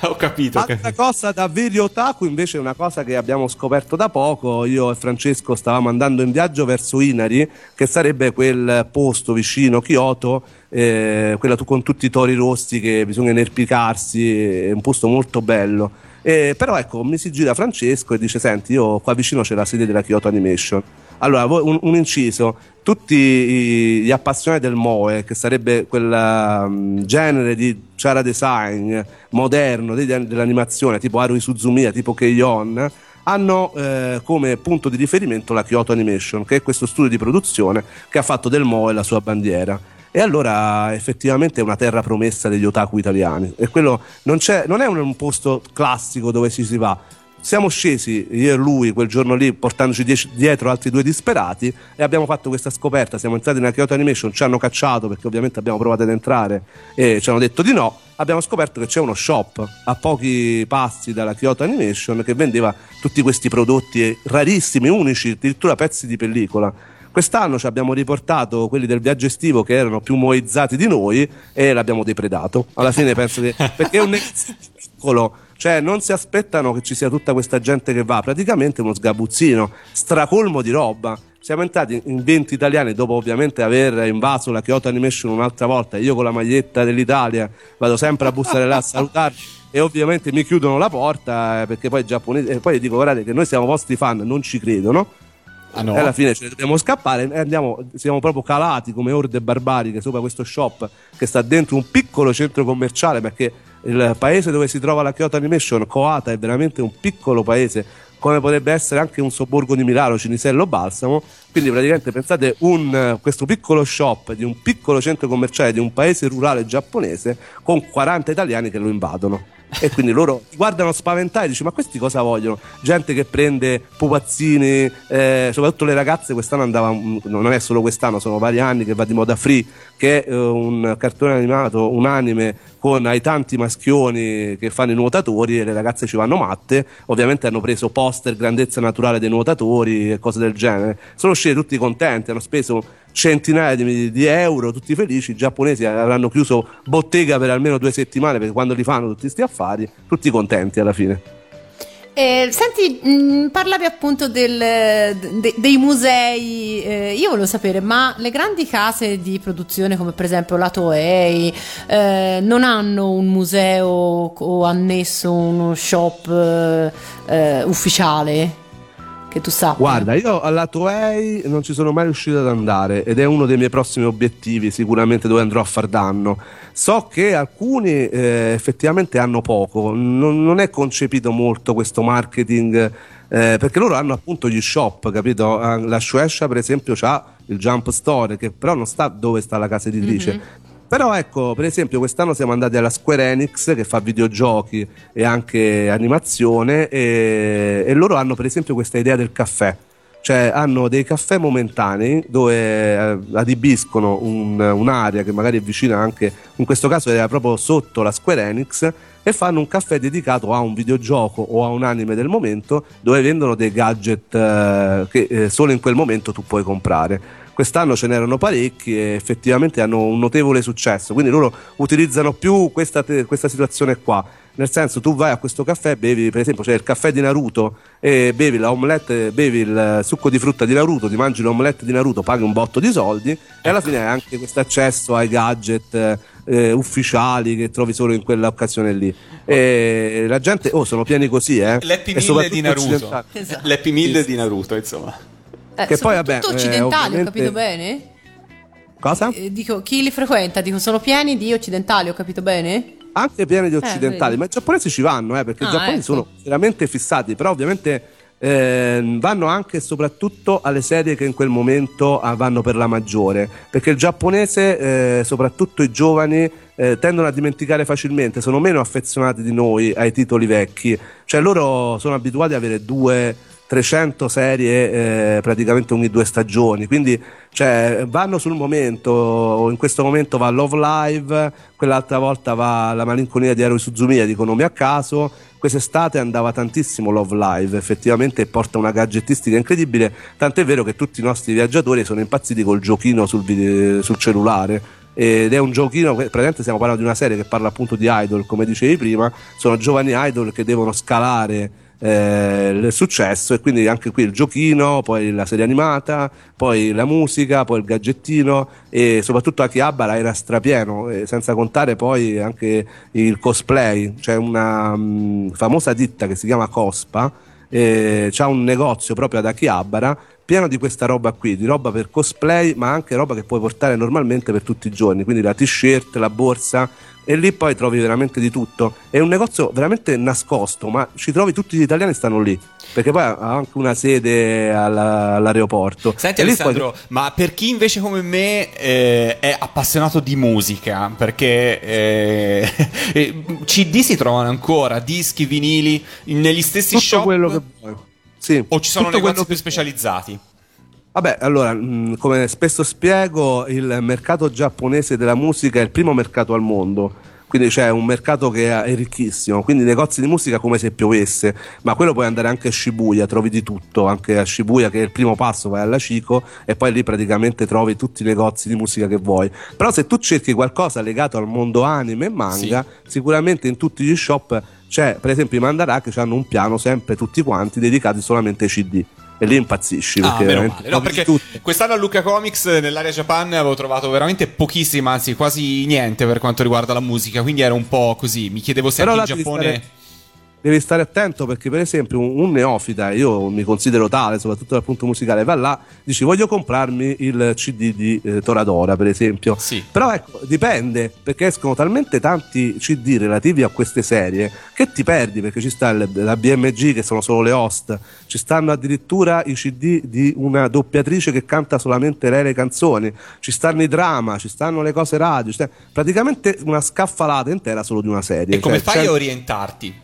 Ho capito. ho Altra capito. cosa da veri otaku invece è una cosa che abbiamo scoperto da poco. Io e Francesco stavamo andando in viaggio verso Inari, che sarebbe quel posto vicino Kyoto, eh, quella tu- con tutti i tori rossi che bisogna inerpicarsi, è un posto molto bello. Eh, però ecco, mi si gira Francesco e dice: Senti, io qua vicino c'è la sede della Kyoto Animation. Allora, un, un inciso: tutti gli appassionati del Moe, che sarebbe quel um, genere di chara design moderno de- dell'animazione, tipo Haruhi Suzumiya, tipo Keion, hanno eh, come punto di riferimento la Kyoto Animation, che è questo studio di produzione che ha fatto del Moe la sua bandiera. E allora effettivamente è una terra promessa degli otaku italiani. E quello non, non è un, un posto classico dove ci si va. Siamo scesi io e lui quel giorno lì portandoci dieci- dietro altri due disperati e abbiamo fatto questa scoperta. Siamo entrati nella Kyoto Animation, ci hanno cacciato perché ovviamente abbiamo provato ad entrare e ci hanno detto di no. Abbiamo scoperto che c'è uno shop a pochi passi dalla Kyoto Animation che vendeva tutti questi prodotti rarissimi, unici, addirittura pezzi di pellicola. Quest'anno ci abbiamo riportato quelli del viaggio estivo che erano più moizzati di noi e l'abbiamo depredato. Alla fine penso che perché è un negozio piccolo, cioè non si aspettano che ci sia tutta questa gente che va, praticamente uno sgabuzzino, stracolmo di roba. Siamo entrati in 20 italiani dopo ovviamente aver invaso la Kyoto Animation un'altra volta. Io con la maglietta dell'Italia vado sempre a bussare là a salutarci e ovviamente mi chiudono la porta eh, perché poi i giapponesi e poi dico guardate che noi siamo vostri fan, non ci credono. Ah, no? E alla fine ce ne dobbiamo scappare e andiamo, siamo proprio calati come orde barbariche sopra questo shop che sta dentro un piccolo centro commerciale perché il paese dove si trova la Kyoto Animation, Coata, è veramente un piccolo paese come potrebbe essere anche un sobborgo di Milano, Cinisello Balsamo. Quindi praticamente pensate un, questo piccolo shop di un piccolo centro commerciale di un paese rurale giapponese con 40 italiani che lo invadono. E quindi loro guardano spaventati e dici: Ma questi cosa vogliono? Gente che prende pupazzini, eh, soprattutto le ragazze. Quest'anno andava, mm, non è solo quest'anno, sono vari anni che va di moda free, che è eh, un cartone animato, un anime con ai tanti maschioni che fanno i nuotatori e le ragazze ci vanno matte. Ovviamente hanno preso poster, grandezza naturale dei nuotatori e cose del genere. Sono usciti tutti contenti, hanno speso centinaia di, di euro, tutti felici. I giapponesi avranno chiuso bottega per almeno due settimane perché quando li fanno tutti questi affari, tutti contenti alla fine. Eh, senti, mh, parlavi appunto del- de- dei musei, eh, io volevo sapere, ma le grandi case di produzione come per esempio la Toei eh, non hanno un museo o annesso uno shop eh, eh, ufficiale? Che tu sappia? Guarda, io alla Toei non ci sono mai riuscito ad andare ed è uno dei miei prossimi obiettivi, sicuramente dove andrò a far danno. So che alcuni eh, effettivamente hanno poco, non, non è concepito molto questo marketing eh, perché loro hanno appunto gli shop, capito? Ah, La Shueisha per esempio ha il Jump Store che però non sta dove sta la casa editrice. Però ecco, per esempio, quest'anno siamo andati alla Square Enix che fa videogiochi e anche animazione e, e loro hanno per esempio questa idea del caffè. Cioè hanno dei caffè momentanei dove eh, adibiscono un- un'area che magari è vicina anche, in questo caso era proprio sotto la Square Enix e fanno un caffè dedicato a un videogioco o a un anime del momento dove vendono dei gadget eh, che eh, solo in quel momento tu puoi comprare. Quest'anno ce n'erano parecchi e effettivamente hanno un notevole successo, quindi loro utilizzano più questa, te- questa situazione qua. Nel senso, tu vai a questo caffè, bevi, per esempio, c'è il caffè di Naruto e bevi la omelette, bevi il succo di frutta di Naruto, ti mangi l'omelette di Naruto, paghi un botto di soldi e alla fine hai anche questo accesso ai gadget eh, ufficiali che trovi solo in quell'occasione lì. E la gente, oh, sono pieni così, eh. L'Happy Meal di Naruto. Esatto. L'Happy Meal di Naruto, insomma. Eh, che poi, vabbè, eh, occidentali, ho ovviamente- capito bene? Cosa? Eh, dico, chi li frequenta? Dico, sono pieni di occidentali, ho capito bene? anche pieni di occidentali, vedi. ma i giapponesi ci vanno, eh, perché Ah, i giapponesi ecco. sono veramente fissati, però ovviamente ehm, vanno anche e soprattutto alle serie che in quel momento ah, vanno per la maggiore, perché il giapponese, eh, soprattutto i giovani, eh, tendono a dimenticare facilmente, sono meno affezionati di noi ai titoli vecchi, cioè loro sono abituati ad avere due 300 serie eh, praticamente ogni due stagioni. Quindi cioè, vanno sul momento in questo momento va Love Live quell'altra volta va La malinconia di Haruhi Suzumiya dico nomi a caso quest'estate andava tantissimo Love Live effettivamente porta una gadgettistica incredibile tant'è vero che tutti i nostri viaggiatori sono impazziti col giochino sul, sul cellulare. Ed è un giochino, praticamente stiamo parlando di una serie che parla appunto di idol, come dicevi prima, sono giovani idol che devono scalare eh, il successo e quindi anche qui il giochino, poi la serie animata, poi la musica, poi il gadgettino e soprattutto Akihabara era strapieno, eh, senza contare poi anche il cosplay, c'è una mh, famosa ditta che si chiama Cospa, eh, c'ha un negozio proprio ad Akihabara pieno di questa roba qui, di roba per cosplay, ma anche roba che puoi portare normalmente per tutti i giorni, quindi la t-shirt, la borsa, e lì poi trovi veramente di tutto. È un negozio veramente nascosto, ma ci trovi tutti gli italiani stanno lì, perché poi ha anche una sede alla, all'aeroporto. Senti E Alessandro, poi- ma per chi invece come me eh, è appassionato di musica, perché eh, eh, CD si trovano ancora, dischi, vinili, negli stessi tutto shop quello che vuoi. Sì, o ci sono tutto negozi quello più specializzati? Vabbè, allora, mh, come spesso spiego, il mercato giapponese della musica è il primo mercato al mondo. Quindi c'è un mercato che è ricchissimo, quindi negozi di musica come se piovesse, ma quello puoi andare anche a Shibuya, trovi di tutto, anche a Shibuya che è il primo passo, vai alla Chico e poi lì praticamente trovi tutti i negozi di musica che vuoi. Però se tu cerchi qualcosa legato al mondo anime e manga, sicuramente in tutti gli shop c'è, per esempio i Mandarake hanno un piano sempre tutti quanti dedicati solamente ai CD. E lì impazzisci Ah, perché, meno veramente. No, perché quest'anno a Luca Comics nell'area Japan avevo trovato veramente pochissima, anzi quasi niente per quanto riguarda la musica, quindi era un po' così. Mi chiedevo se Però anche in Giappone... Devi stare attento perché, per esempio, un, un neofita, io mi considero tale, soprattutto dal punto musicale, va là, dici voglio comprarmi il CD di eh, Toradora, per esempio. Sì. Però ecco, dipende, perché escono talmente tanti CD relativi a queste serie che ti perdi, perché ci sta il- la BMG che sono solo le host, ci stanno addirittura i CD di una doppiatrice che canta solamente lei le canzoni, ci stanno i drama, ci stanno le cose radio, ci sta- praticamente una scaffalata intera solo di una serie. E come Cioè, fai c'è- a orientarti?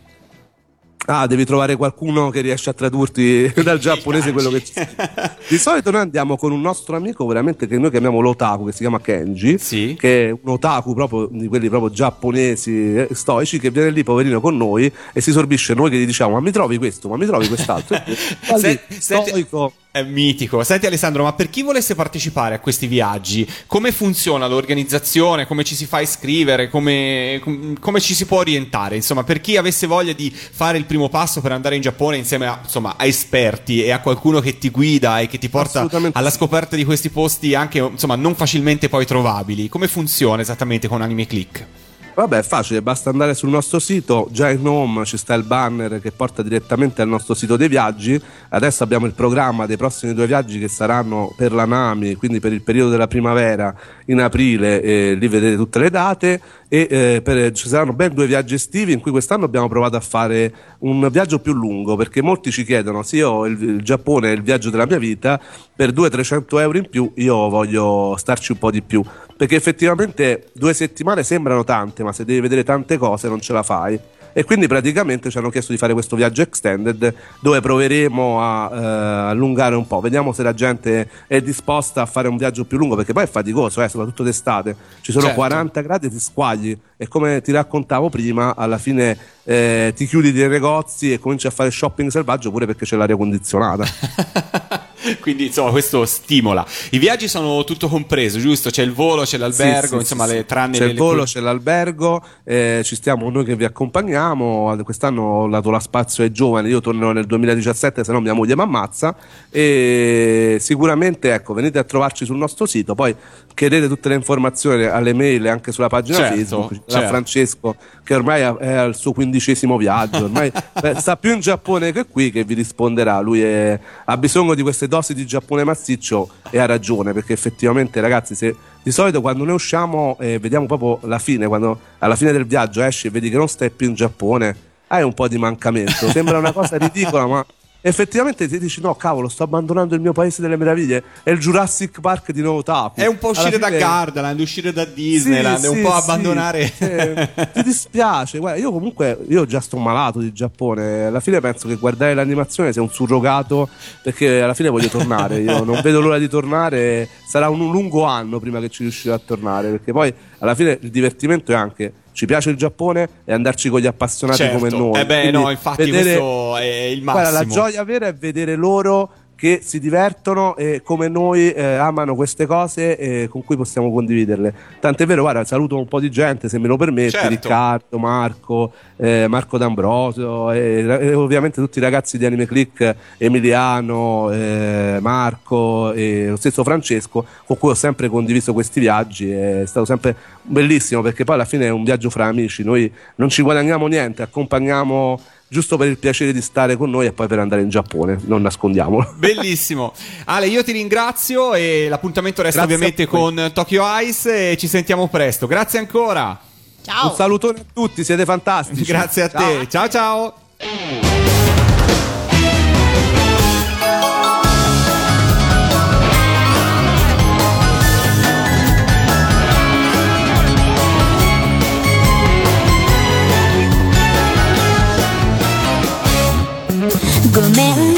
Ah, devi trovare qualcuno che riesce a tradurti dal giapponese quello che ci Di solito noi andiamo con un nostro amico veramente che noi chiamiamo l'otaku, che si chiama Kenji, Sì. che è un otaku proprio di quelli proprio giapponesi eh, stoici, che viene lì poverino con noi e si sorbisce noi che gli diciamo ma mi trovi questo, ma mi trovi quest'altro. E va lì, Se- senti- stoico. È mitico. Senti Alessandro, ma per chi volesse partecipare a questi viaggi, come funziona l'organizzazione? Come ci si fa iscrivere? Come, com- come ci si può orientare? Insomma, per chi avesse voglia di fare il primo passo per andare in Giappone insieme a, insomma, a esperti e a qualcuno che ti guida e che ti porta alla scoperta di questi posti anche insomma, non facilmente poi trovabili, come funziona esattamente con Anime Click? Vabbè, è facile, basta andare sul nostro sito, già in home ci sta il banner che porta direttamente al nostro sito dei viaggi. Adesso abbiamo il programma dei prossimi due viaggi che saranno per la Nami, quindi per il periodo della primavera in aprile, e lì vedete tutte le date. E eh, per- ci saranno ben due viaggi estivi in cui quest'anno abbiamo provato a fare un viaggio più lungo perché molti ci chiedono: sì, io il, il Giappone è il viaggio della mia vita, per 200-300 euro in più io voglio starci un po' di più perché effettivamente due settimane sembrano tante, ma se devi vedere tante cose non ce la fai. E quindi praticamente ci hanno chiesto di fare questo viaggio extended dove proveremo a eh, allungare un po'. Vediamo se la gente è disposta a fare un viaggio più lungo, perché poi è faticoso, eh, soprattutto d'estate. Ci sono Certo. 40 gradi e ti squagli. E come ti raccontavo prima, alla fine eh, ti chiudi dei negozi e cominci a fare shopping selvaggio pure perché c'è l'aria condizionata. Quindi insomma questo stimola. I viaggi sono tutto compreso, giusto? C'è il volo, c'è l'albergo, Sì, sì, insomma sì, le tranne c'è le- il volo, c'è l'albergo, eh, ci stiamo noi che vi accompagniamo. Quest'anno dato la spazio ai giovani. Io tornerò nel 2017, se no mia moglie mi ammazza. E sicuramente ecco, venite a trovarci sul nostro sito. Poi chiedete tutte le informazioni alle mail anche sulla pagina Certo, Facebook. Sarà certo. Francesco che ormai è al suo quindicesimo viaggio. Ormai eh, sta più in Giappone che qui che vi risponderà. Lui è- ha bisogno di queste dosi di Giappone massiccio e ha ragione perché effettivamente ragazzi se di solito quando noi usciamo e vediamo proprio la fine, quando alla fine del viaggio esci e vedi che non stai più in Giappone, hai un po' di mancamento. Sembra una cosa ridicola, ma effettivamente ti dici: no, cavolo, sto abbandonando il mio paese delle meraviglie. È il Jurassic Park di Nuovo Taku. È un po' uscire da Gardaland, uscire da Disneyland, sì, è un sì, po' sì. abbandonare. Eh, ti dispiace, guarda, io comunque io già sto malato di Giappone. Alla fine penso che guardare l'animazione sia un surrogato perché alla fine voglio tornare. Io non vedo l'ora di tornare. Sarà un lungo anno prima che ci riuscirò a tornare. Perché poi alla fine il divertimento è anche. Ci piace il Giappone e andarci con gli appassionati Certo. come noi. Eh beh, Quindi no, infatti questo è il Guarda, la massimo. gioia vera è vedere loro che si divertono e come noi eh, amano queste cose e con cui possiamo condividerle. Tant'è vero, guarda, saluto un po' di gente se me lo permette, Certo. Riccardo, Marco, eh, Marco D'Ambrosio e, ovviamente tutti i ragazzi di Anime Click, Emiliano, eh, Marco e lo stesso Francesco con cui ho sempre condiviso questi viaggi, è stato sempre bellissimo perché poi alla fine è un viaggio fra amici, noi non ci guadagniamo niente, accompagniamo giusto per il piacere di stare con noi e poi per andare in Giappone, non nascondiamolo. Bellissimo. Ale, io ti ringrazio e l'appuntamento resta Grazie ovviamente con Tokyo Ice e ci sentiamo presto. Grazie ancora. Ciao. Un salutone a tutti, siete fantastici. Grazie a te. Ciao ciao. ごめん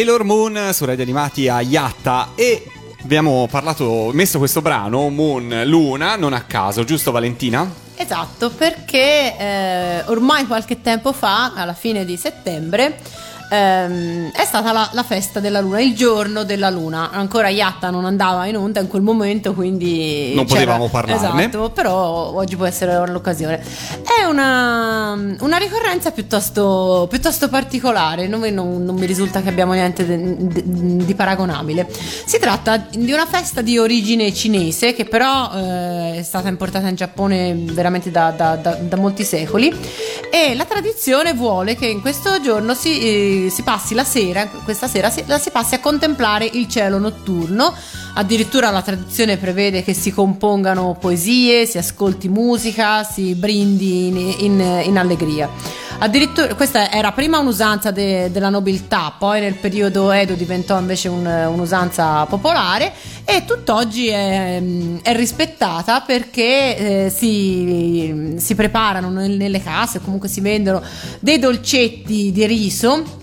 Sailor Moon su Radio Animati a Yatta e abbiamo parlato, messo questo brano Moon Luna non a caso, giusto Valentina? Esatto, perché eh, ormai qualche tempo fa, alla fine di settembre, ehm, è stata la, la festa della luna, il giorno della luna. Ancora Yatta non andava in onda in quel momento, quindi Non potevamo parlarne. Esatto, però oggi può essere l'occasione. È una, una ricorrenza piuttosto, piuttosto particolare, non, non- non mi risulta che abbiamo niente di paragonabile. Si tratta di una festa di origine cinese che però eh, è stata importata in Giappone veramente da, da- da- da molti secoli e la tradizione vuole che in questo giorno si, eh, si passi la sera, questa sera si, la si passi a contemplare il cielo notturno. Addirittura la tradizione prevede che si compongano poesie, si ascolti musica, si brindi in, in- in allegria. Addirittura questa era prima un'usanza de- della nobiltà, poi nel periodo Edo diventò invece un- un'usanza popolare e tutt'oggi è, è rispettata perché eh, si, si preparano nel- nelle case, comunque si vendono dei dolcetti di riso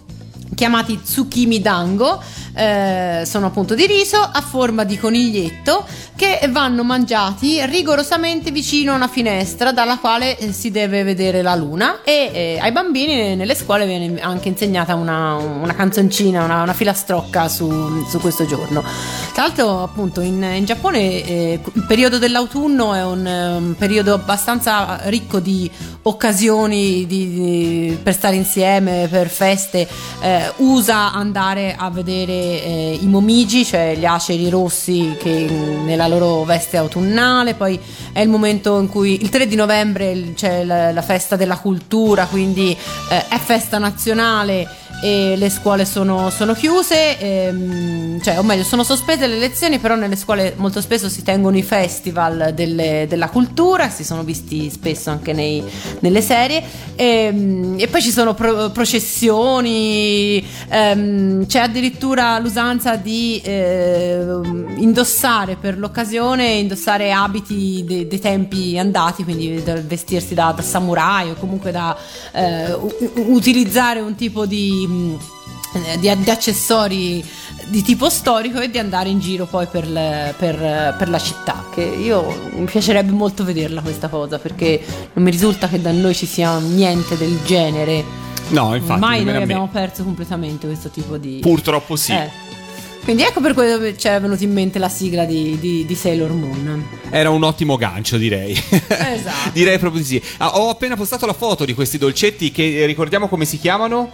chiamati tsukimi dango eh, sono appunto di riso a forma di coniglietto che vanno mangiati rigorosamente vicino a una finestra dalla quale eh, si deve vedere la luna e eh, ai bambini nelle scuole viene anche insegnata una, una canzoncina, una, una filastrocca su, su questo giorno. Tra l'altro appunto in, in Giappone eh, il periodo dell'autunno è un, eh, un periodo abbastanza ricco di occasioni di- di- per stare insieme, per feste, eh, usa andare a vedere eh, i momigi, cioè gli aceri rossi che nella loro veste autunnale, poi è il momento in cui il 3 di novembre c'è la, la festa della cultura, quindi eh, è festa nazionale e le scuole sono, sono chiuse, ehm, cioè, o meglio, sono sospese le lezioni, però nelle scuole molto spesso si tengono i festival delle- della cultura, si sono visti spesso anche nei- nelle serie, ehm, e poi ci sono pro- processioni, ehm, c'è addirittura l'usanza di ehm, indossare per l'occasione, indossare abiti de- dei tempi andati, quindi vestirsi da, da samurai o comunque da eh, utilizzare un tipo di, eh, di, di accessori di tipo storico e di andare in giro poi per, le- per- per la città che io mi piacerebbe molto vederla questa cosa perché non mi risulta che da noi ci sia niente del genere No, infatti. ormai nemmeno noi me. abbiamo perso completamente questo tipo di Purtroppo sì. Eh. quindi ecco per quello ci è venuta in mente la sigla di, di- di Sailor Moon Era un ottimo gancio, direi. Esatto. direi proprio di sì. Ah, ho appena postato la foto di questi dolcetti che ricordiamo come si chiamano?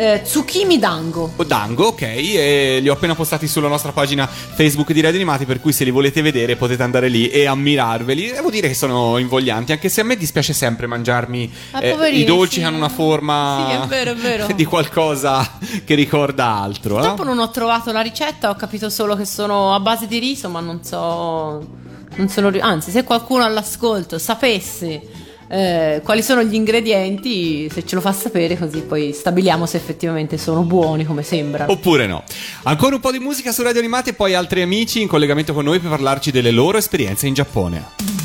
Eh, Tsukimi Dango O Dango, ok, e li ho appena postati sulla nostra pagina Facebook di Radio Animati, per cui se li volete vedere potete andare lì e ammirarveli. Devo dire che sono invoglianti, anche se a me dispiace sempre mangiarmi Ah, eh, i dolci sì. che hanno una forma Sì, è vero, è vero. di qualcosa che ricorda altro. eh? Purtroppo non ho trovato la ricetta, ho capito solo che sono a base di riso, ma non so. Non sono, anzi, se qualcuno all'ascolto sapesse eh, quali sono gli ingredienti, se ce lo fa sapere, così poi stabiliamo se effettivamente sono buoni come sembrano. Oppure no. Ancora un po' di musica su Radio Animati e poi altri amici in collegamento con noi per parlarci delle loro esperienze in Giappone.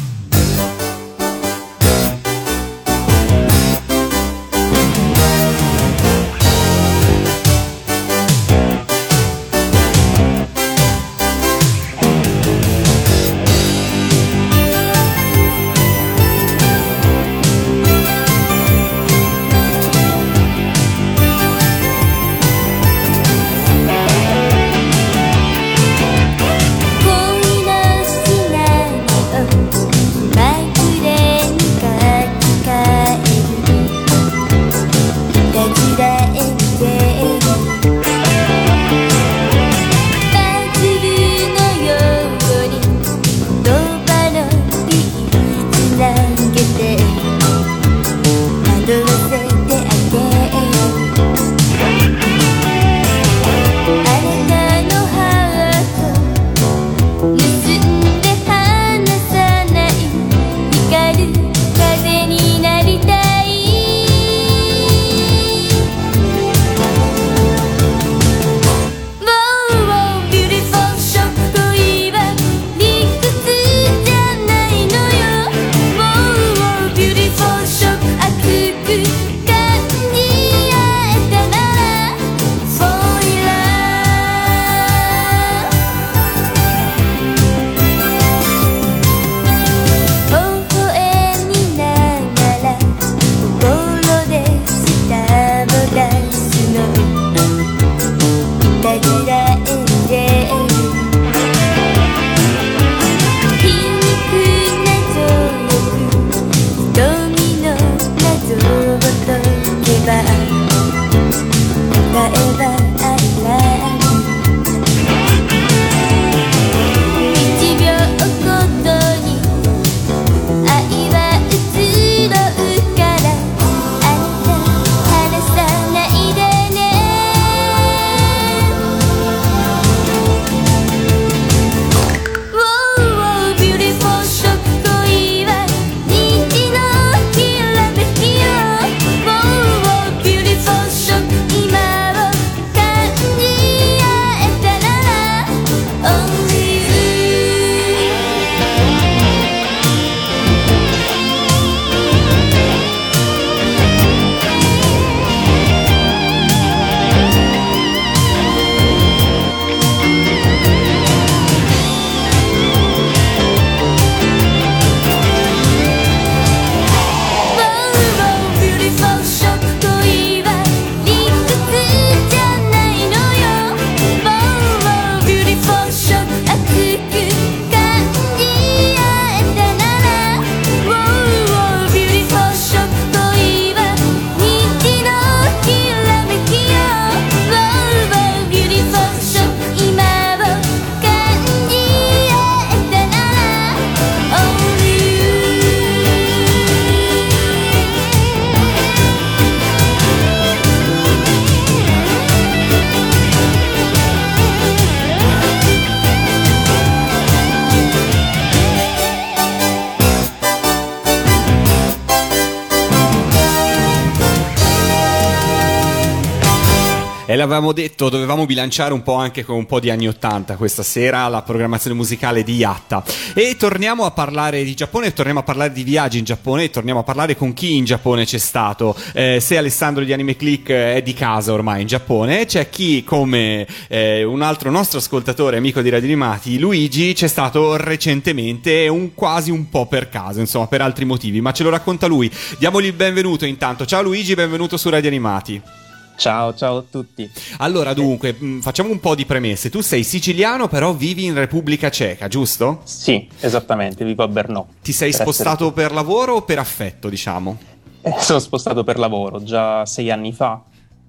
E l'avevamo detto, dovevamo bilanciare un po' anche con un po' di anni 80 questa sera, la programmazione musicale di Yatta. E torniamo a parlare di Giappone, torniamo a parlare di viaggi in Giappone, torniamo a parlare con chi in Giappone c'è stato. Eh, se Alessandro di Anime Click è di casa ormai in Giappone, c'è chi come eh, un altro nostro ascoltatore, amico di Radio Animati, Luigi, c'è stato recentemente, un, quasi un po' per caso, insomma, per altri motivi, ma ce lo racconta lui. Diamogli il benvenuto intanto. Ciao Luigi, benvenuto su Radio Animati. Ciao, ciao a tutti. Allora, dunque, mh, facciamo un po' di premesse. Tu sei siciliano, però vivi in Repubblica Ceca, giusto? Sì, esattamente, vivo a Brno. Ti sei Per spostato essere- per lavoro o per affetto, diciamo? Eh, sono spostato per lavoro già sei anni fa.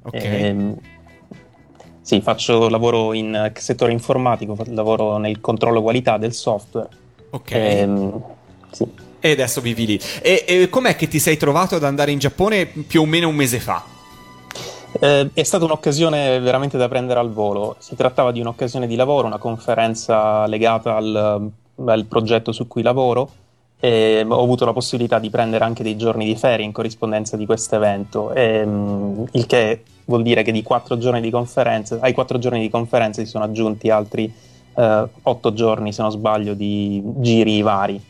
Ok. Ehm, sì, faccio lavoro in eh, settore informatico, lavoro nel controllo qualità del software. Ok. Ehm, sì. E adesso vivi lì. E, e com'è che ti sei trovato ad andare in Giappone più o meno un mese fa? Eh, è stata un'occasione veramente da prendere al volo. Si trattava di un'occasione di lavoro, una conferenza legata al, al progetto su cui lavoro. E ho avuto la possibilità di prendere anche dei giorni di ferie in corrispondenza di questo evento, il che vuol dire che quattro ai quattro giorni di conferenza si sono aggiunti altri eh, otto giorni, se non sbaglio, di giri vari,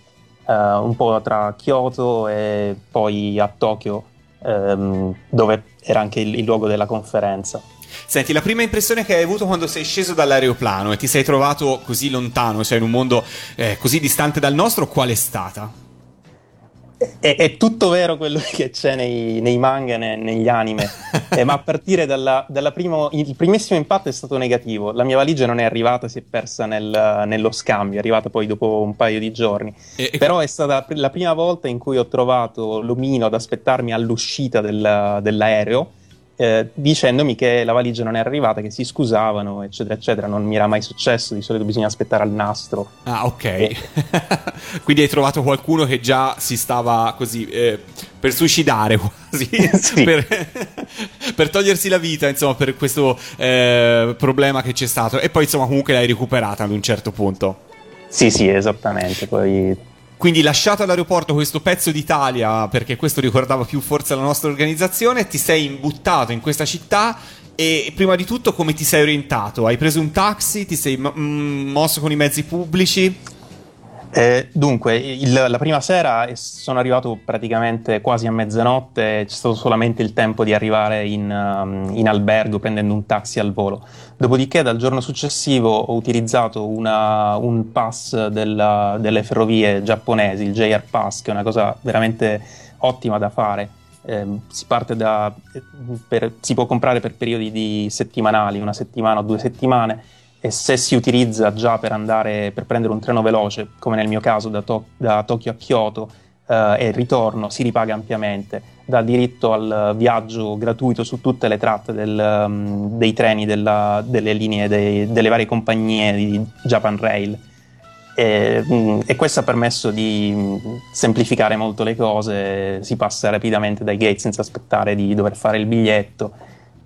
eh, un po' tra Kyoto e poi a Tokyo, ehm, dove era anche il, il luogo della conferenza. Senti, la prima impressione che hai avuto quando sei sceso dall'aeroplano e ti sei trovato così lontano, cioè in un mondo eh, così distante dal nostro, qual è stata? È, è tutto vero quello che c'è nei, nei manga e ne- negli anime, eh, ma a partire dalla, dalla primo, il primissimo impatto è stato negativo. La mia valigia non è arrivata, si è persa nel- nello scambio, è arrivata poi dopo un paio di giorni. E- e- Però è stata la prima volta in cui ho trovato l'omino ad aspettarmi all'uscita del- dell'aereo. Eh, dicendomi che la valigia non è arrivata, che si scusavano, eccetera, eccetera. Non mi era mai successo, di solito bisogna aspettare al nastro. Ah, ok. Quindi hai trovato qualcuno che già si stava così eh, per suicidare quasi, Sì. per, per togliersi la vita, insomma, per questo eh, problema che c'è stato. E poi, insomma, comunque l'hai recuperata ad un certo punto. Sì, sì, esattamente. Poi Quindi lasciato all'aeroporto questo pezzo d'Italia, perché questo ricordava più forse la nostra organizzazione, ti sei imbuttato in questa città e prima di tutto come ti sei orientato? Hai preso un taxi? Ti sei mm, mosso con i mezzi pubblici? Eh, dunque, il- la prima sera sono arrivato praticamente quasi a mezzanotte, c'è stato solamente il tempo di arrivare in, um, in albergo prendendo un taxi al volo. Dopodiché, dal giorno successivo ho utilizzato una- un pass della- delle ferrovie giapponesi, il JR Pass, che è una cosa veramente ottima da fare. Ehm, si da. per- si può comprare per periodi di settimanali, una settimana o due settimane e se si utilizza già per andare per prendere un treno veloce, come nel mio caso da, To- da Tokyo a Kyoto eh, e il ritorno, si ripaga ampiamente, dà diritto al viaggio gratuito su tutte le tratte del, um, dei treni della- delle linee dei- delle varie compagnie di Japan Rail. E, mm, e questo ha permesso di mm, semplificare molto le cose, si passa rapidamente dai gate senza aspettare di dover fare il biglietto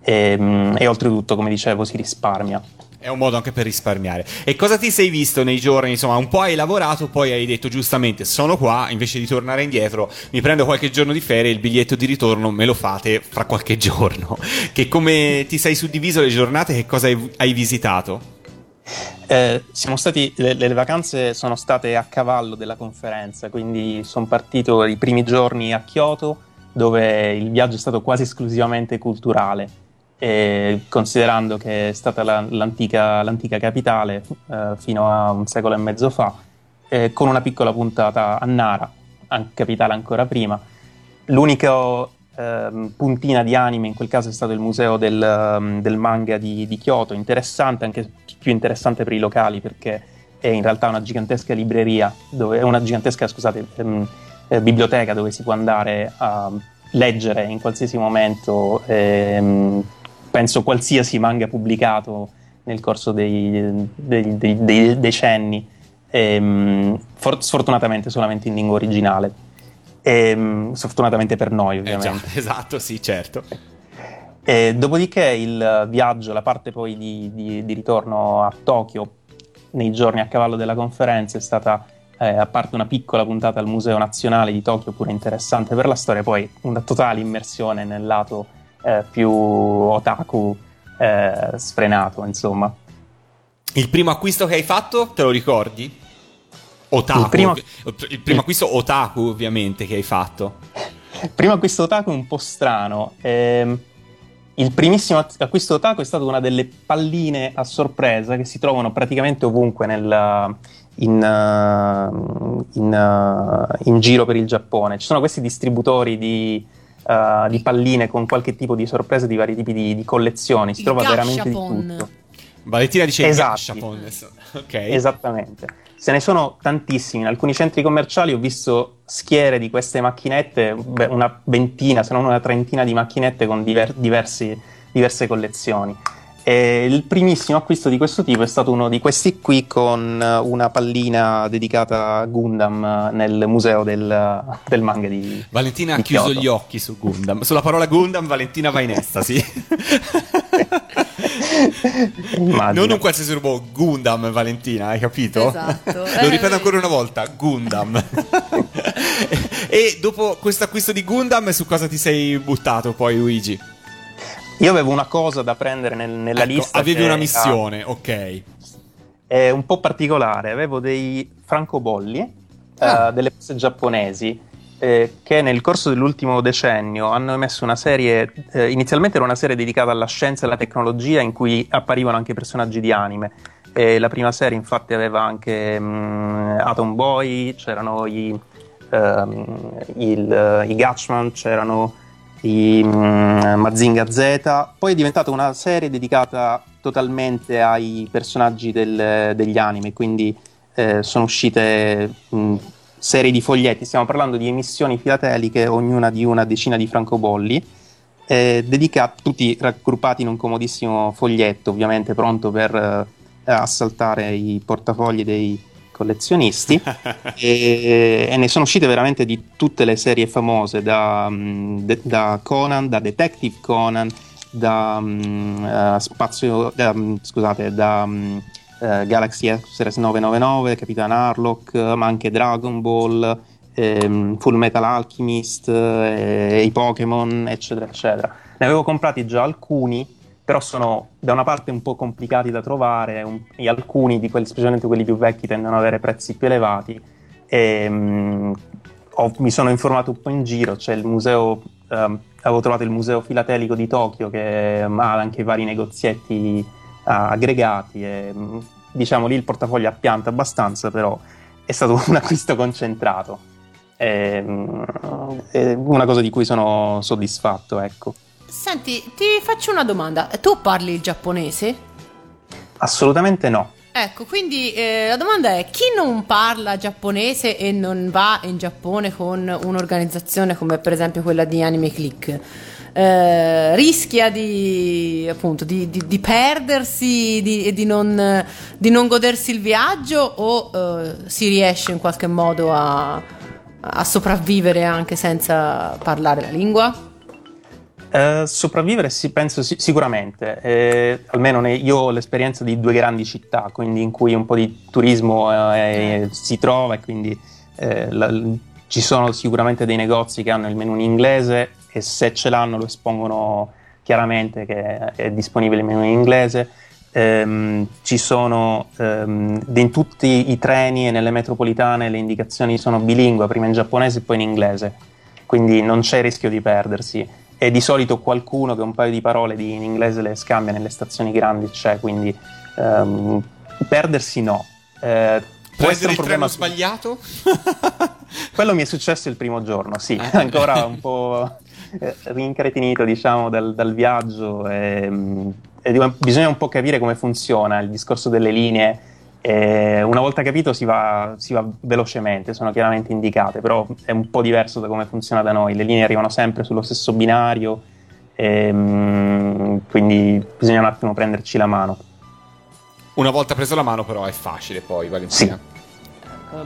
e, e oltretutto, come dicevo, si risparmia. È un modo anche per risparmiare. E cosa ti sei visto nei giorni? Insomma, un po' hai lavorato, poi hai detto giustamente: sono qua, invece di tornare indietro, mi prendo qualche giorno di ferie, il biglietto di ritorno me lo fate fra qualche giorno. Che come ti sei suddiviso le giornate? Che cosa hai, hai visitato? Eh, siamo stati, le, le vacanze sono state a cavallo della conferenza, quindi sono partito i primi giorni a Kyoto, dove il viaggio è stato quasi esclusivamente culturale, e considerando che è stata la- l'antica, l'antica capitale eh, fino a un secolo e mezzo fa, eh, con una piccola puntata a Nara, an- capitale ancora prima. L'unico ehm, puntina di anime in quel caso è stato il museo del, ehm, del manga di, di Kyoto, interessante, anche più interessante per i locali perché è in realtà una gigantesca libreria, dove, una gigantesca scusate, ehm, eh, biblioteca dove si può andare a leggere in qualsiasi momento, ehm, penso qualsiasi manga pubblicato nel corso dei, dei- dei- dei decenni, ehm, for- sfortunatamente solamente in lingua originale. Ehm, sfortunatamente per noi, Eh già, ovviamente. esatto, sì, certo. E dopodiché il viaggio, la parte poi di, di- di ritorno a Tokyo nei giorni a cavallo della conferenza è stata, eh, a parte una piccola puntata al Museo Nazionale di Tokyo, pure interessante per la storia, poi una totale immersione nel lato eh, più otaku eh, sfrenato, insomma. Il primo acquisto che hai fatto, te lo ricordi? Otaku. Il primo- il primo acquisto otaku, ovviamente, che hai fatto. Il primo acquisto otaku è un po' strano. Ehm, il primissimo acquisto otaku è stato una delle palline a sorpresa che si trovano praticamente ovunque nel, in, uh, in, uh, in giro per il Giappone. Ci sono questi distributori di, uh, di palline con qualche tipo di sorpresa di vari tipi di, di collezioni. Si Il trova veramente di tutto. Valentina dice Esatti. Gashapon. Ok. Esattamente. Se ne sono tantissimi. In alcuni centri commerciali ho visto schiere di queste macchinette, beh, una ventina, se non una trentina di macchinette con diver- diversi- diverse collezioni. E il primissimo acquisto di questo tipo è stato uno di questi qui con eh, una pallina dedicata a Gundam eh, nel museo del, del manga di Valentina ha di chiuso Kyoto. gli occhi su Gundam. Sulla parola Gundam, Valentina va in estasi. Immagino. non un qualsiasi robot, Gundam, Valentina, hai capito? Esatto. Lo Eh, ripeto ancora una volta, Gundam. e dopo questo acquisto di Gundam, su cosa ti sei buttato poi, Luigi? Io avevo una cosa da prendere nel- nella Ecco, lista. avevi una era- missione, ok. è un po' particolare. Avevo dei francobolli, Ah. eh, delle cose giapponesi, eh, che nel corso dell'ultimo decennio hanno emesso una serie. eh, inizialmente era una serie dedicata alla scienza e alla tecnologia, in cui apparivano anche personaggi di anime. E la prima serie, infatti, aveva anche mm, Atom Boy, c'erano i, ehm, il- i Gatchman, c'erano i mm, Mazinga Z. Poi è diventata una serie dedicata totalmente ai personaggi del- degli anime, quindi eh, sono uscite mh, serie di foglietti, stiamo parlando di emissioni filateliche, ognuna di una decina di francobolli, eh, dedicati, tutti raggruppati in un comodissimo foglietto, ovviamente pronto per eh, assaltare i portafogli dei collezionisti e, e ne sono uscite veramente di tutte le serie famose da, de- da Conan, da Detective Conan da mh, eh, spazio da, mh, scusate da mh, eh, Galaxy Express 999 Capitan Harlock ma anche Dragon Ball ehm, Full Metal Alchemist eh, i Pokémon eccetera eccetera. Ne avevo comprati già alcuni però sono da una parte un po' complicati da trovare un- e alcuni di quelli specialmente quelli più vecchi tendono ad avere prezzi più elevati. E, mh, ho- mi sono informato un po' in giro c'è il museo ehm, avevo trovato il museo filatelico di Tokyo che ehm, ha anche vari negozietti ah, aggregati e mh, diciamo lì il portafoglio appianta abbastanza però è stato un acquisto concentrato. È, mh, è una cosa di cui sono soddisfatto ecco Senti, ti faccio una domanda. Tu parli il giapponese? assolutamente no Ecco, quindi eh, la domanda è chi non parla giapponese e non va in Giappone con un'organizzazione come per esempio quella di Anime Click eh, rischia di appunto di, di- di perdersi e di non, di non godersi il viaggio o eh, si riesce in qualche modo a, a sopravvivere anche senza parlare la lingua? Eh, sopravvivere sì, penso sì- sicuramente, Eh, almeno ne- io ho l'esperienza di due grandi città, quindi in cui un po' di turismo eh, si trova e quindi eh, la- ci sono sicuramente dei negozi che hanno il menu in inglese e se ce l'hanno lo espongono chiaramente che è disponibile il menu in inglese. Ehm, ci sono ehm, in tutti i treni e nelle metropolitane le indicazioni sono bilingue, prima in giapponese e poi in inglese, quindi non c'è rischio di perdersi e di solito qualcuno che un paio di parole di- in inglese le scambia nelle stazioni grandi c'è, quindi ehm, perdersi no. Eh, può essere un il problema sbagliato? quello mi è successo il primo giorno, sì, Eh. ancora un po' eh, rincretinito diciamo dal, dal viaggio e, mm, e di- bisogna un po' capire come funziona il discorso delle linee. E una volta capito si va, si va velocemente, sono chiaramente indicate, però è un po' diverso da come funziona da noi. Le linee arrivano sempre sullo stesso binario, e, mm, quindi bisogna un attimo prenderci la mano. Una volta preso la mano, però, è facile poi, Valentina.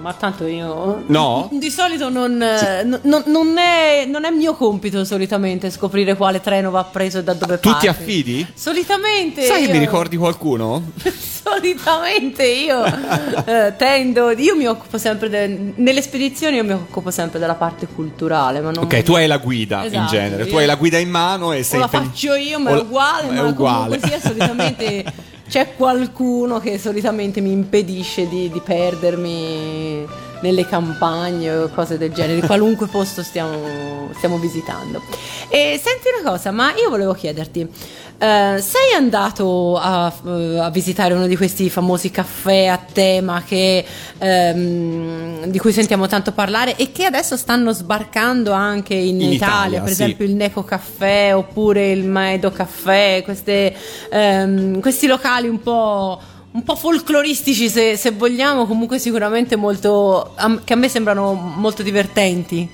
Ma tanto io. No? Di solito non, eh, n- non- non è, non è mio compito solitamente scoprire quale treno va preso e da dove Tu parte. ti affidi? Solitamente. Sai che io- mi ricordi qualcuno? Solitamente io eh, tendo. Io mi occupo sempre. de- nelle spedizioni io mi occupo sempre della parte culturale. Ma non, Ok, tu hai la guida in Esatto, genere. Tu hai la guida in mano e sei o la impegn- faccio io, ma o è uguale. è ma uguale. comunque sia, solitamente c'è qualcuno che solitamente mi impedisce di, di perdermi nelle campagne o cose del genere, qualunque posto stiamo, stiamo visitando. E senti una cosa, ma io volevo chiederti. eh, sei andato a, eh, a visitare uno di questi famosi caffè a tema che, ehm, di cui sentiamo tanto parlare e che adesso stanno sbarcando anche in, In Italia, Italia, per sì. esempio il Neco Caffè oppure il Maedo Caffè, queste, ehm, questi locali un po', un po' folcloristici se, se vogliamo, comunque sicuramente molto, che a me sembrano molto divertenti.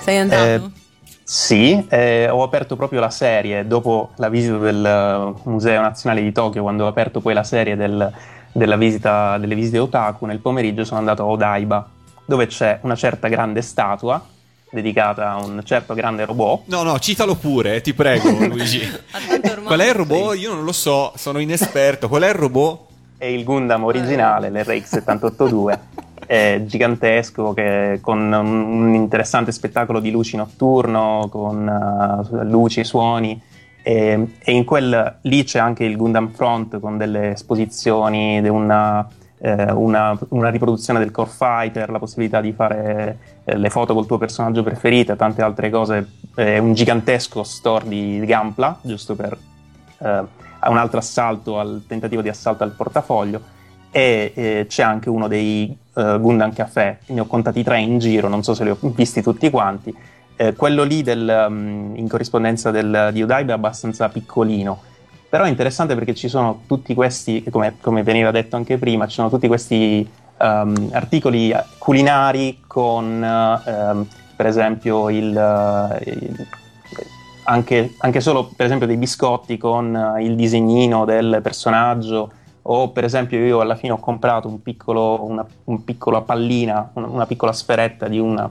Sei andato? Eh, Sì, eh, ho aperto proprio la serie dopo la visita del eh, Museo Nazionale di Tokyo, quando ho aperto poi la serie del- visita, delle visite otaku, nel pomeriggio sono andato a Odaiba, dove c'è una certa grande statua dedicata a un certo grande robot. No, no, citalo pure, ti prego, Luigi. Qual è il robot? Io non lo so, sono inesperto. Qual è il robot? È il Gundam originale, l'RX-782, è gigantesco, che- con un, interessante spettacolo di luci notturno, con eh, luci e suoni. E, e in quel lì c'è anche il Gundam Front con delle esposizioni, una, eh, una- una riproduzione del Core Fighter, la possibilità di fare eh, le foto col tuo personaggio preferito e tante altre cose. È un gigantesco store di, Gampla, giusto per eh, un altro assalto, al tentativo di assalto al portafoglio. E eh, c'è anche uno dei eh, Gundam Café, ne ho contati tre in giro, non so se li ho visti tutti quanti. Eh, quello lì del, mm, in corrispondenza del, di Odaiba è abbastanza piccolino, però è interessante perché ci sono tutti questi, come, come veniva detto anche prima, ci sono tutti questi ehm, articoli eh, culinari con eh, ehm, per esempio il, eh, il- anche, anche solo per esempio dei biscotti con eh, il disegnino del personaggio o per esempio io alla fine ho comprato un piccolo, una un piccola pallina, una, una piccola sferetta di una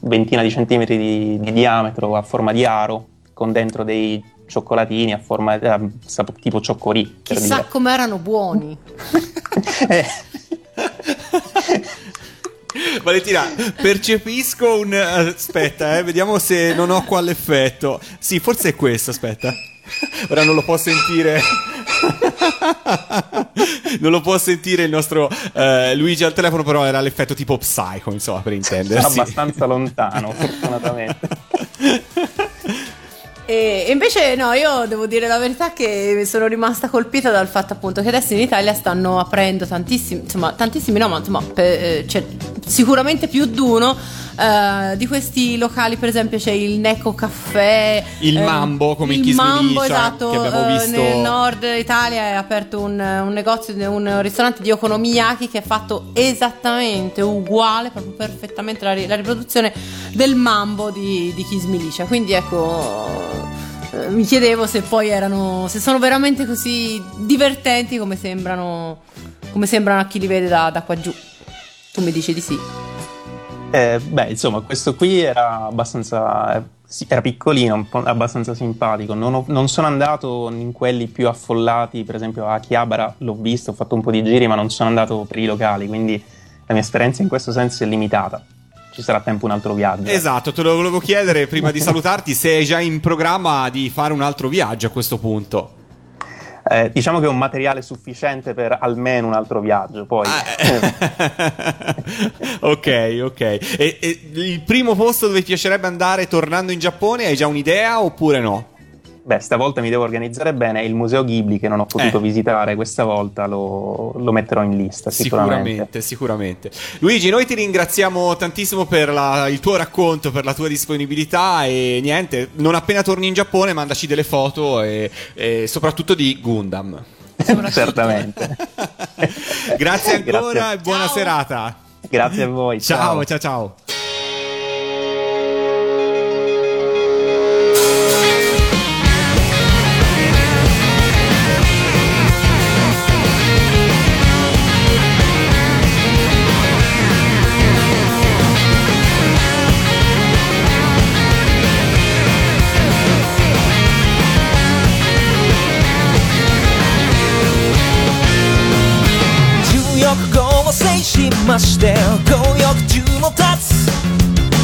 ventina di centimetri di, di diametro a forma di aro con dentro dei cioccolatini a forma eh, tipo cioccorì per Chissà dire. com'erano buoni. Eh, Valentina, percepisco un... Aspetta, eh, vediamo se non ho qua l'effetto. Sì, forse è questo, aspetta. Ora non lo può sentire. non lo può sentire il nostro eh, Luigi al telefono, però era l'effetto tipo psycho, insomma, per intendersi. abbastanza lontano fortunatamente E invece no, io devo dire la verità che sono rimasta colpita dal fatto appunto che adesso in Italia stanno aprendo tantissimi, insomma tantissimi no, ma insomma per- eh, c'è sicuramente più di uno eh, di questi locali, per esempio c'è il Neco Caffè, Il eh, Mambo, come il Kiss Mambo, esatto, che abbiamo eh, visto- nel nord Italia è aperto un, un negozio, un ristorante di Okonomiyaki che è fatto esattamente uguale, proprio perfettamente la, la riproduzione del Mambo di, di Kiss. Quindi ecco eh, mi chiedevo se poi erano se sono veramente così divertenti come sembrano come sembrano a chi li vede da, da qua giù tu mi dici di sì Eh, beh, insomma, questo qui era abbastanza. era piccolino, abbastanza simpatico. Non, ho- non sono andato in quelli più affollati, per esempio a Akihabara l'ho visto, ho fatto un po' di giri, ma non sono andato per i locali, quindi la mia esperienza in questo senso è limitata. Ci sarà tempo un altro viaggio. Esatto, te lo volevo chiedere prima di salutarti se hai già in programma di fare un altro viaggio a questo punto. Eh, diciamo che ho un materiale sufficiente per almeno un altro viaggio. Poi, ok, ok. E, e il primo posto dove ti piacerebbe andare tornando in Giappone hai già un'idea oppure no? Beh, stavolta mi devo organizzare bene. Il museo Ghibli che non ho potuto Eh. visitare questa volta lo, lo metterò in lista Sicuramente, sicuramente. sicuramente. Luigi, noi ti ringraziamo tantissimo per la- il tuo racconto, per la tua disponibilità e niente, non appena torni in Giappone mandaci delle foto e, e soprattutto di Gundam. Certamente. Grazie ancora Grazie. e buona Ciao. serata. Grazie a voi. Ciao, ciao, ciao. して強欲中も立つ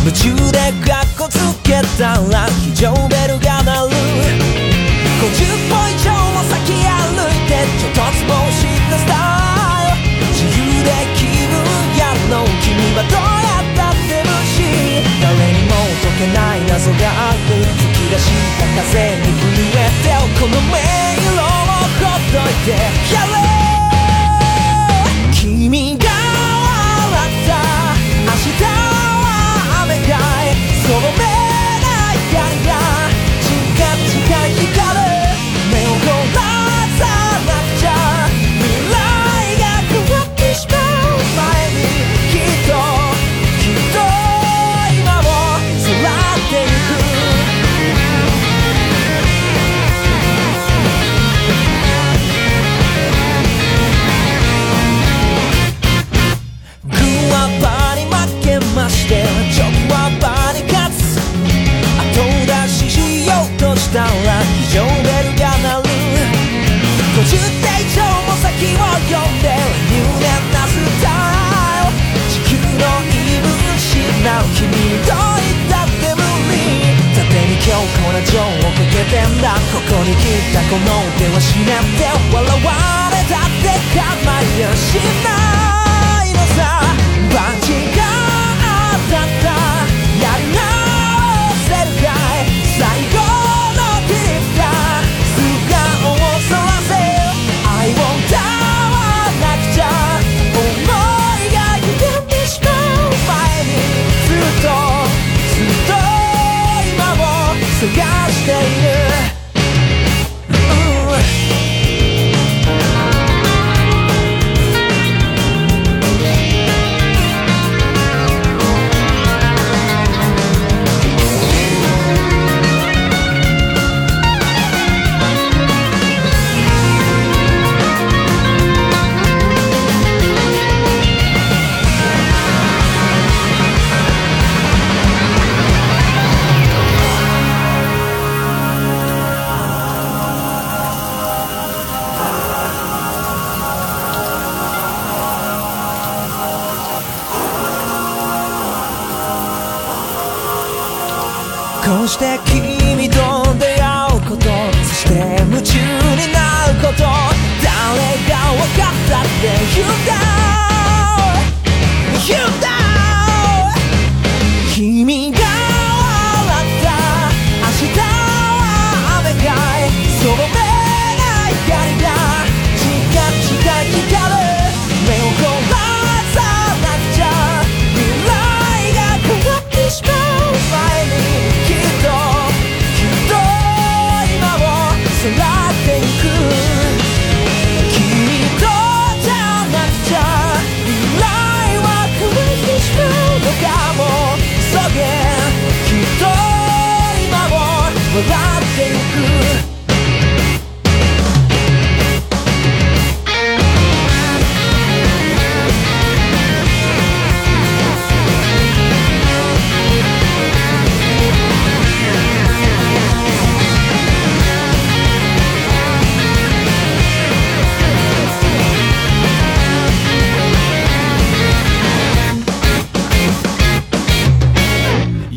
夢中でカッコつけたら非常ベルが鳴る。50歩以上も先歩いてちょっとつぼした。スタイル自由で気分やろう君はどうやったって無視。誰にも解けない謎がある。吹き出した風に震えてこの迷路をほっといてやれ！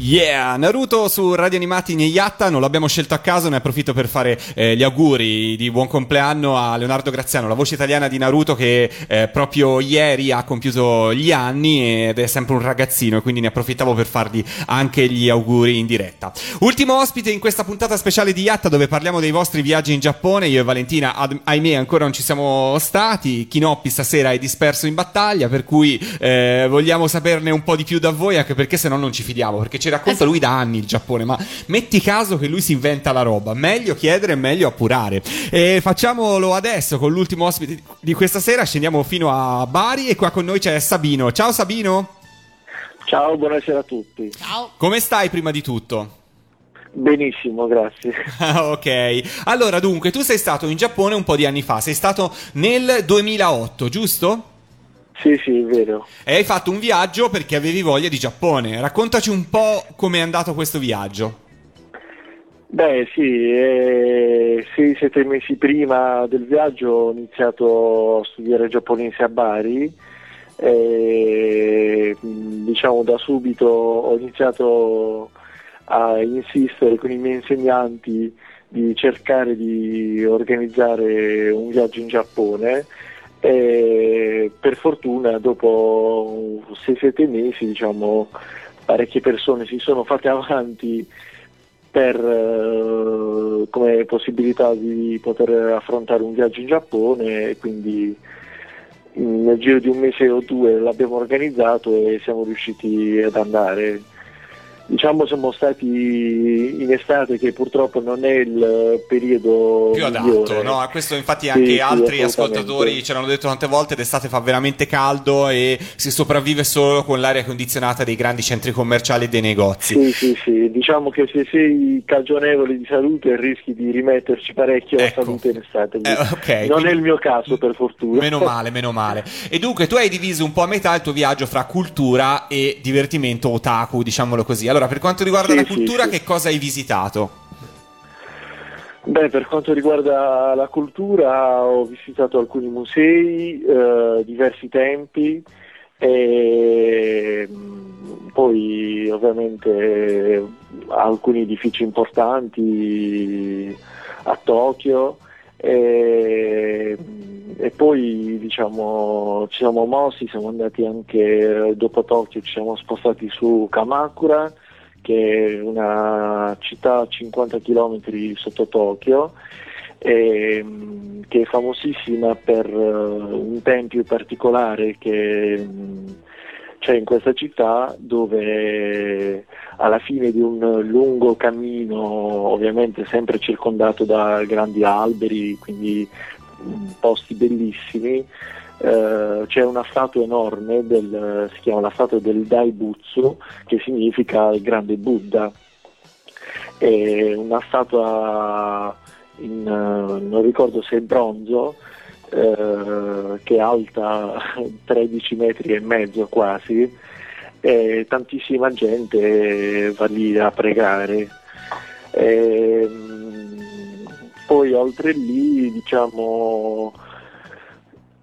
Yeah, Naruto su Radio Animati Yatta, non l'abbiamo scelto a caso, ne approfitto per fare eh, gli auguri di buon compleanno a Leonardo Graziano, la voce italiana di Naruto che eh, proprio ieri ha compiuto gli anni ed è sempre un ragazzino e quindi ne approfittavo per fargli anche gli auguri in diretta. Ultimo ospite in questa puntata speciale di Yatta dove parliamo dei vostri viaggi in Giappone, io e Valentina ad- ahimè ancora non ci siamo stati, Kinoppi stasera è disperso in battaglia per cui eh, vogliamo saperne un po' di più da voi anche perché se no non ci fidiamo perché ci racconta lui da anni il Giappone, ma metti caso che lui si inventa la roba, meglio chiedere e meglio appurare. E facciamolo adesso con l'ultimo ospite di questa sera, scendiamo fino a Bari e qua con noi c'è Sabino. Ciao Sabino, Ciao, buonasera a tutti. Ciao. come stai prima di tutto? Benissimo, grazie. Ok, allora dunque tu sei stato in Giappone un po' di anni fa, sei stato nel 2008, giusto? Sì, sì, è vero. E hai fatto un viaggio perché avevi voglia di Giappone. Raccontaci un po' com'è andato questo viaggio. Beh, sì, eh, sei, sette mesi prima del viaggio ho iniziato a studiare giapponese a Bari E, diciamo da subito ho iniziato a insistere con i miei insegnanti di cercare di organizzare un viaggio in Giappone e per fortuna dopo 6-7 mesi diciamo, parecchie persone si sono fatte avanti per eh, come possibilità di poter affrontare un viaggio in Giappone e quindi in- nel giro di un mese o due l'abbiamo organizzato e siamo riusciti ad andare. Diciamo siamo stati in estate che purtroppo non è il periodo più adatto, no? A questo infatti Sì, anche sì, altri assolutamente. ascoltatori ci hanno detto tante volte d'estate fa veramente caldo e si sopravvive solo con l'aria condizionata dei grandi centri commerciali e dei negozi. Sì, sì, sì, diciamo che se sei cagionevole di salute rischi di rimetterci parecchio Ecco. la salute in estate. Eh, ok, non è il mio caso per fortuna. Meno male, meno male. E dunque tu hai diviso un po' a metà il tuo viaggio fra cultura e divertimento otaku, diciamolo così. Allora, per quanto riguarda Sì, la cultura, sì. che cosa hai visitato? Beh, per quanto riguarda la cultura ho visitato alcuni musei, eh, diversi tempi e mh, poi ovviamente alcuni edifici importanti a Tokyo e, e poi diciamo ci siamo mossi, siamo andati anche dopo Tokyo, ci siamo spostati su Kamakura che è una città a 50 km sotto Tokyo, ehm, che è famosissima per eh, un tempio particolare che mh, c'è in questa città dove alla fine di un lungo cammino, ovviamente sempre circondato da grandi alberi, quindi mh, posti bellissimi, eh, c'è una statua enorme, del, si chiama la statua del Daibutsu, che significa il grande Buddha. È una statua, in, eh, non ricordo se è bronzo, eh, che è alta 13 metri e mezzo quasi, e tantissima gente va lì a pregare. Ehm, poi oltre lì, diciamo,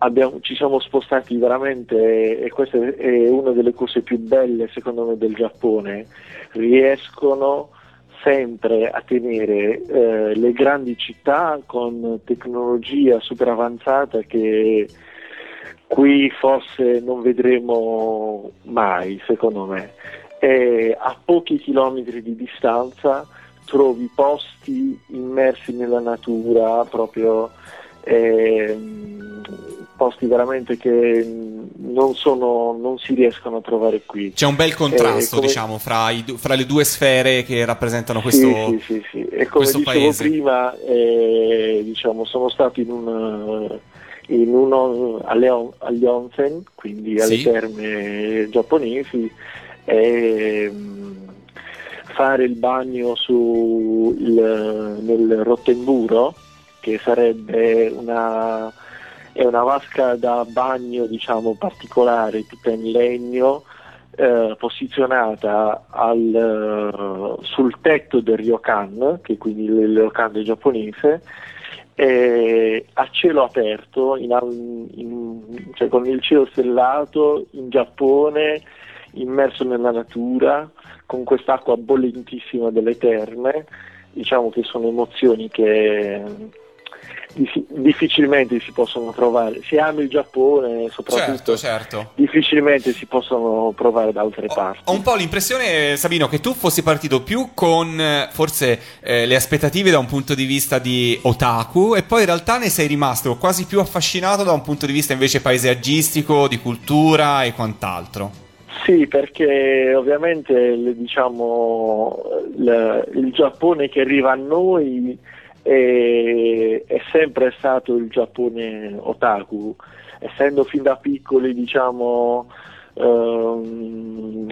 abbiamo- ci siamo spostati veramente, e questa è una delle cose più belle secondo me del Giappone, riescono sempre a tenere eh, le grandi città con tecnologia super avanzata che qui forse non vedremo mai, secondo me. E a pochi chilometri di distanza trovi posti immersi nella natura, proprio ehm, posti veramente che non, sono, non si riescono a trovare qui. C'è un bel contrasto, Eh, come- diciamo, fra, i fra le due sfere che rappresentano questo, Sì, sì, sì, sì. E come dicevo paese. prima, eh, diciamo, sono stato in un, in uno, alle, agli onsen, quindi alle Sì. terme giapponesi, e fare il bagno su il- nel Rottenburo, che sarebbe una, è una vasca da bagno diciamo, particolare, tutta in legno, eh, posizionata al, eh, sul tetto del ryokan, che è quindi il ryokan giapponese, a cielo aperto, in in- cioè con il cielo stellato in Giappone, immerso nella natura, con quest'acqua bollentissima delle terme, diciamo che sono emozioni che difficilmente si possono trovare. Se ami il Giappone, soprattutto, Certo, certo. difficilmente si possono provare da altre parti. Ho un po' l'impressione, Sabino, che tu fossi partito più con eh, forse eh, le aspettative da un punto di vista di otaku e poi in realtà ne sei rimasto quasi più affascinato da un punto di vista invece paesaggistico, di cultura e quant'altro. Sì, perché ovviamente diciamo, il Giappone che arriva a noi è, è sempre stato il Giappone otaku, essendo fin da piccoli diciamo, ehm,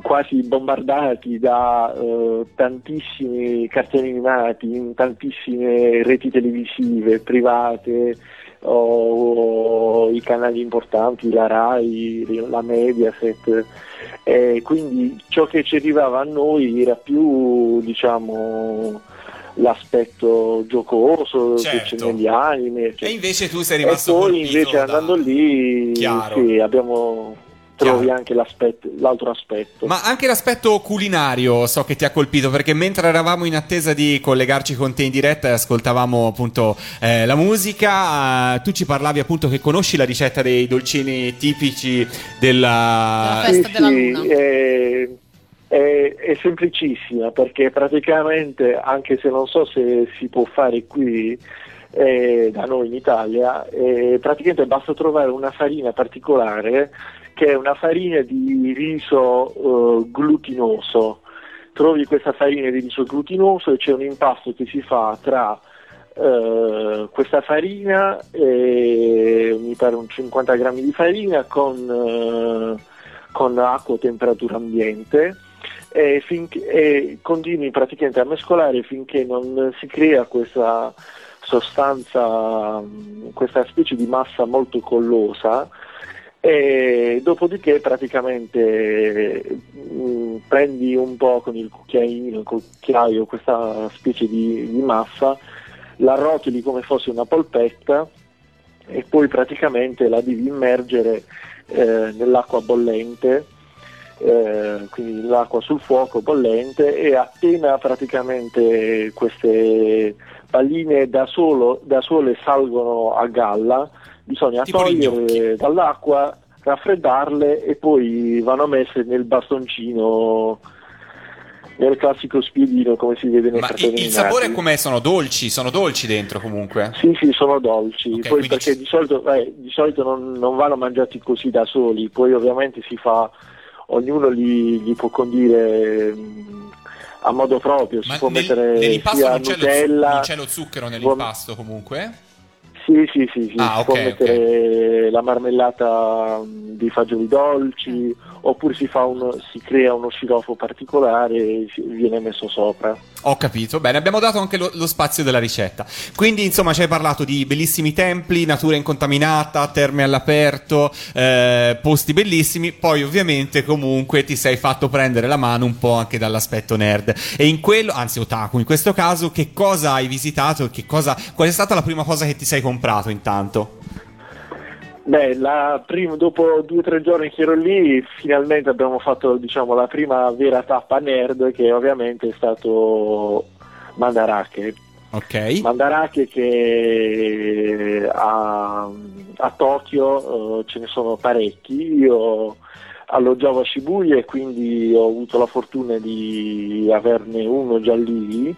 quasi bombardati da eh, tantissimi cartoni animati, in tantissime reti televisive private o i canali importanti, la RAI, la Mediaset. E quindi ciò che ci arrivava a noi era più diciamo l'aspetto giocoso che Certo. c'è negli anime. E eccetera. invece tu sei E rimasto poi colpito invece da- andando lì Chiaro. sì, abbiamo, trovi anche l'aspetto- l'altro aspetto. Ma anche l'aspetto culinario so che ti ha colpito perché mentre eravamo in attesa di collegarci con te in diretta e ascoltavamo appunto eh, la musica, eh, tu ci parlavi appunto che conosci la ricetta dei dolcini tipici della... Della festa Sì, della sì, luna. È, è- semplicissima perché praticamente, anche se non so se si può fare qui eh, da noi in Italia, eh, praticamente basta trovare una farina particolare che è una farina di riso eh, glutinoso. Trovi questa farina di riso glutinoso e c'è un impasto che si fa tra eh, questa farina, mi pare un 50 grammi di farina con, eh, con acqua a temperatura ambiente e, finché, e continui praticamente a mescolare finché non si crea questa sostanza, questa specie di massa molto collosa e dopodiché praticamente mh, prendi un po' con il cucchiaino, cucchiaio questa specie di, di massa, la rotoli come fosse una polpetta e poi praticamente la devi immergere eh, nell'acqua bollente, eh, quindi l'acqua sul fuoco bollente e appena praticamente queste palline da, solo, da sole salgono a galla, bisogna Tipo gli togliere dall'acqua, raffreddarle e poi vanno messe nel bastoncino, nel classico spiedino come si vede nei Ma cartoni il, sapore com'è? Sono dolci? Sono dolci dentro comunque? Sì, sì, sono dolci, Ok, poi perché ci- di solito, eh, di solito non, non vanno mangiati così da soli, poi ovviamente si fa, ognuno li, li può condire mh, a modo proprio, si Ma può nel- mettere nell'impasto sia non c'è, lo, Nutella, non c'è lo zucchero può- nell'impasto comunque? Sì, sì, sì, sì, Ah, si ok, può mettere la marmellata mh, di fagioli dolci, oppure si, uno- si crea uno sciroppo particolare e viene messo sopra. Ho capito, bene, abbiamo dato anche lo, lo spazio della ricetta. Quindi, insomma, ci hai parlato di bellissimi templi, natura incontaminata, terme all'aperto, eh, posti bellissimi. Poi, ovviamente, comunque ti sei fatto prendere la mano un po' anche dall'aspetto nerd. E in quello, anzi, otaku, in questo caso, che cosa hai visitato? e qual è stata la prima cosa che ti sei comprato intanto? Beh, la prima- dopo due o tre giorni che ero lì, finalmente abbiamo fatto diciamo, la prima vera tappa nerd, che ovviamente è stato Mandarake. Ok. Mandarake che a, a Tokyo eh, ce ne sono parecchi. Io alloggiavo a Shibuya e quindi ho avuto la fortuna di averne uno già lì.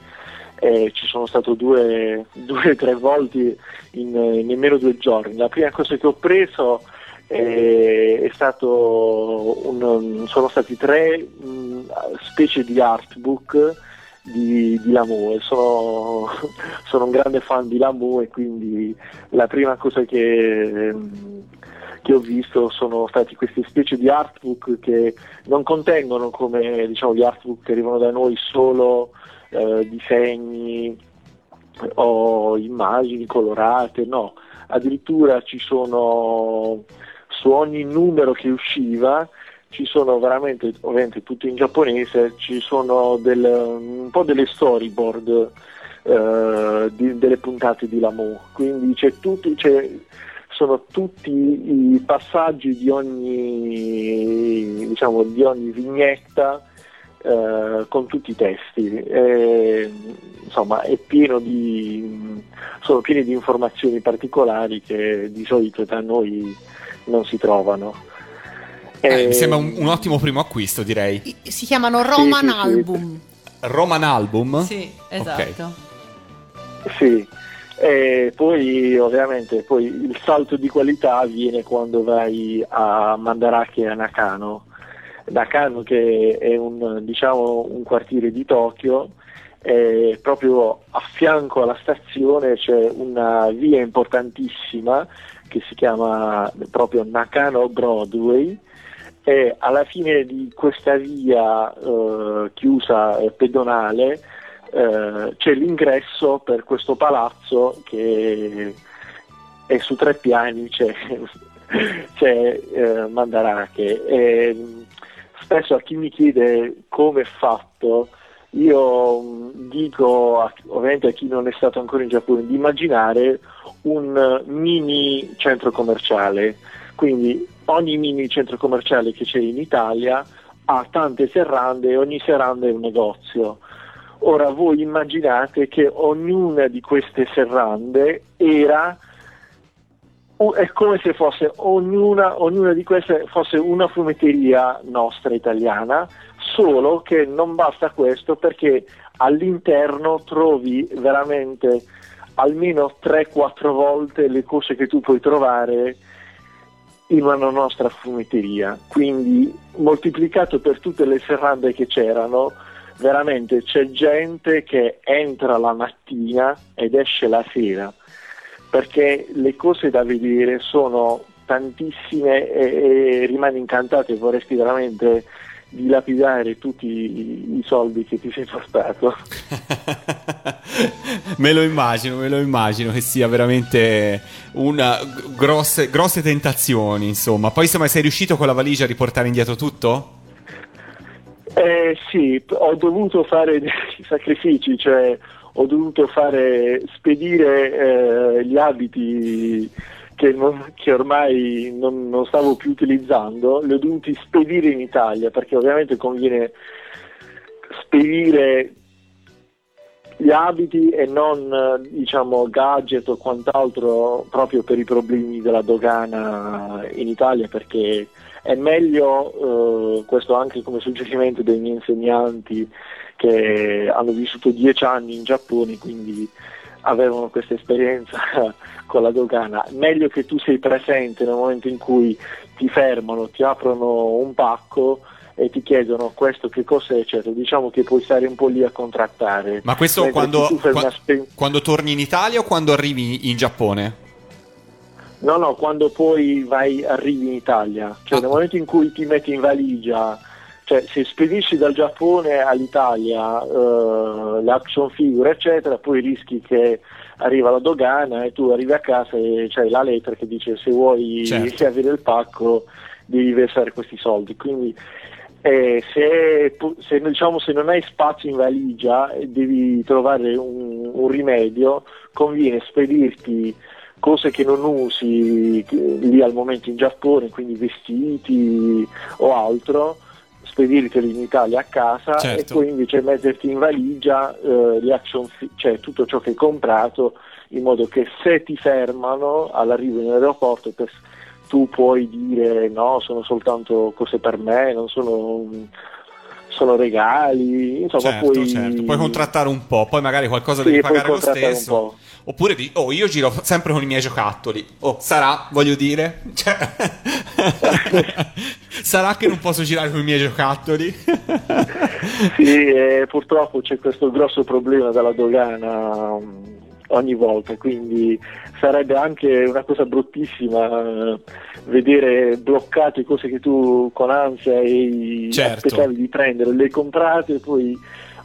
E ci sono stato due o tre volte in, nemmeno due giorni. La prima cosa che ho preso eh, è stato un, sono stati tre mh, specie di artbook di, di Lamu sono, sono un grande fan di Lamu e quindi la prima cosa che, che ho visto sono stati queste specie di artbook che non contengono come diciamo gli artbook che arrivano da noi solo eh, disegni o immagini colorate, no, addirittura ci sono su ogni numero che usciva ci sono veramente, ovviamente tutto in giapponese, ci sono del, un po' delle storyboard eh, di- delle puntate di Lamu, quindi c'è tutto, c'è, sono tutti i passaggi di ogni, diciamo, di ogni vignetta eh, con tutti i testi. E, insomma, è pieno di, sono pieni di informazioni particolari che di solito da noi non si trovano. Eh, E- mi sembra un, un ottimo primo acquisto, direi. I- Si chiamano Roman sì, sì. Album. Roman Album? Sì, esatto. Sì, e poi ovviamente poi il salto di qualità avviene quando vai a Mandarake e a Nakano. Nakano che è un, diciamo, un quartiere di Tokyo, e proprio a fianco alla stazione c'è una via importantissima che si chiama proprio Nakano Broadway e alla fine di questa via eh, chiusa eh, pedonale eh, c'è l'ingresso per questo palazzo che è su tre piani, c'è, c'è eh, Mandarake. E, spesso a chi mi chiede come è fatto, io mh, dico a- ovviamente a chi non è stato ancora in Giappone di immaginare un eh, mini centro commerciale, quindi ogni mini centro commerciale che c'è in Italia ha tante serrande e ogni serranda è un negozio. Ora voi immaginate che ognuna di queste serrande era è come se fosse ognuna, ognuna di queste fosse una fumetteria nostra italiana, solo che non basta questo perché all'interno trovi veramente almeno 3-4 volte le cose che tu puoi trovare in una nostra fumetteria. Quindi moltiplicato per tutte le serrande che c'erano, veramente c'è gente che entra la mattina ed esce la sera perché le cose da vedere sono tantissime e, e rimani incantato e vorresti veramente dilapidare tutti i, i soldi che ti sei portato. me lo immagino, me lo immagino che sia veramente una grosse, grosse tentazioni, insomma. Poi insomma sei riuscito con la valigia a riportare indietro tutto? Eh, sì, ho dovuto fare dei sacrifici, cioè ho dovuto fare spedire eh, gli abiti che, non- che ormai non, non stavo più utilizzando, li ho dovuti spedire in Italia perché ovviamente conviene spedire gli abiti e non diciamo gadget o quant'altro proprio per i problemi della dogana in Italia perché è meglio eh, questo anche come suggerimento dei miei insegnanti che hanno vissuto dieci anni in Giappone quindi avevano questa esperienza con la dogana meglio che tu sei presente nel momento in cui ti fermano ti aprono un pacco e ti chiedono questo che cos'è eccetera diciamo che puoi stare un po' lì a contrattare Ma questo quando, qua- spe- quando torni in Italia o quando arrivi in Giappone? No, no, quando poi vai, arrivi in Italia, cioè Ah. nel momento in cui ti metti in valigia, cioè se spedisci dal Giappone all'Italia eh, l'action figure, eccetera, poi rischi che arriva la dogana e tu arrivi a casa e c'hai la lettera che dice se vuoi Certo. avere il pacco devi versare questi soldi. Quindi eh, se, se, diciamo, se non hai spazio in valigia e devi trovare un, un rimedio, conviene spedirti cose che non usi lì al momento in Giappone, quindi vestiti o altro, spedirteli in Italia a casa Certo. e poi invece metterti in valigia eh, action cioè tutto ciò che hai comprato in modo che se ti fermano all'arrivo in aeroporto tu puoi dire no, sono soltanto cose per me, non sono, sono regali, insomma certo, puoi, certo. Puoi contrattare un po', poi magari qualcosa Sì, devi pagare lo stesso. Oppure di, oh, io giro sempre con i miei giocattoli. Oh, sarà, voglio dire. Cioè- sarà che non posso girare con i miei giocattoli? Sì, e purtroppo c'è questo grosso problema della dogana ogni volta, quindi sarebbe anche una cosa bruttissima eh, vedere bloccate cose che tu con ansia hai Certo. aspettavi di prendere, le comprate e poi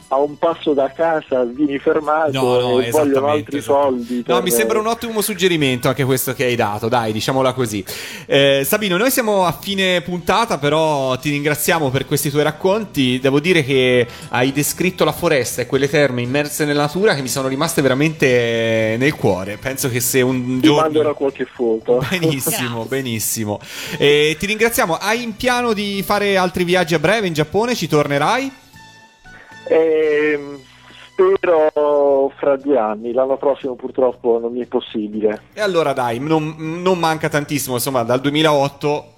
a un passo da casa vieni fermato No, no, e vogliono altri soldi. No, per- mi sembra un ottimo suggerimento anche questo che hai dato, dai, diciamola così. Eh, Sabino, noi siamo a fine puntata, però ti ringraziamo per questi tuoi racconti. Devo dire che hai descritto la foresta e quelle terme immerse nella natura che mi sono rimaste veramente nel cuore. Penso che se un Ti giorno... manderò qualche foto. Benissimo, benissimo. E ti ringraziamo. Hai in piano di fare altri viaggi a breve in Giappone? Ci tornerai? Ehm, spero fra due anni, l'anno prossimo purtroppo non mi è possibile. E allora dai, non, non manca tantissimo, insomma, dal 2008...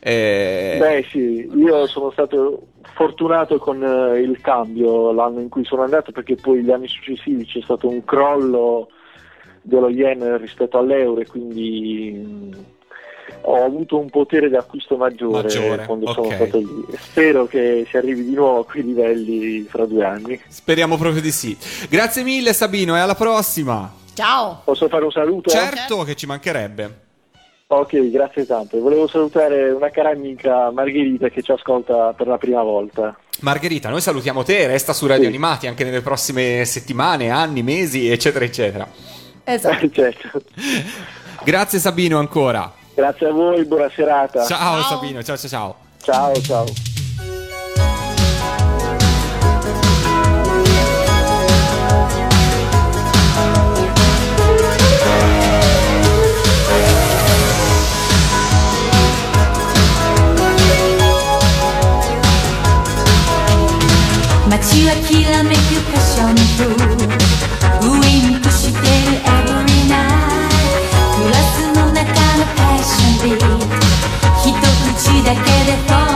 eh, Beh sì, io sono stato fortunato con eh, il cambio l'anno in cui sono andato perché poi gli anni successivi c'è stato un crollo dello yen rispetto all'euro e quindi mh, ho avuto un potere d'acquisto maggiore, Maggiore, quando sono ok. stato lì. Spero che si arrivi di nuovo a quei livelli fra due anni. Speriamo proprio di sì. Grazie mille Sabino e alla prossima. Ciao! Posso fare un saluto? Certo che ci mancherebbe. Ok, grazie tante. Volevo salutare una cara amica Margherita che ci ascolta per la prima volta. Margherita, noi salutiamo te, resta su Radio Sì. Animati anche nelle prossime settimane, anni, mesi, eccetera, eccetera. Esatto. certo. Grazie Sabino ancora. Grazie a voi, buona serata. Ciao, ciao. Sabino, ciao ciao ciao. Ciao ciao. But you are killing me, you passion too. que dejó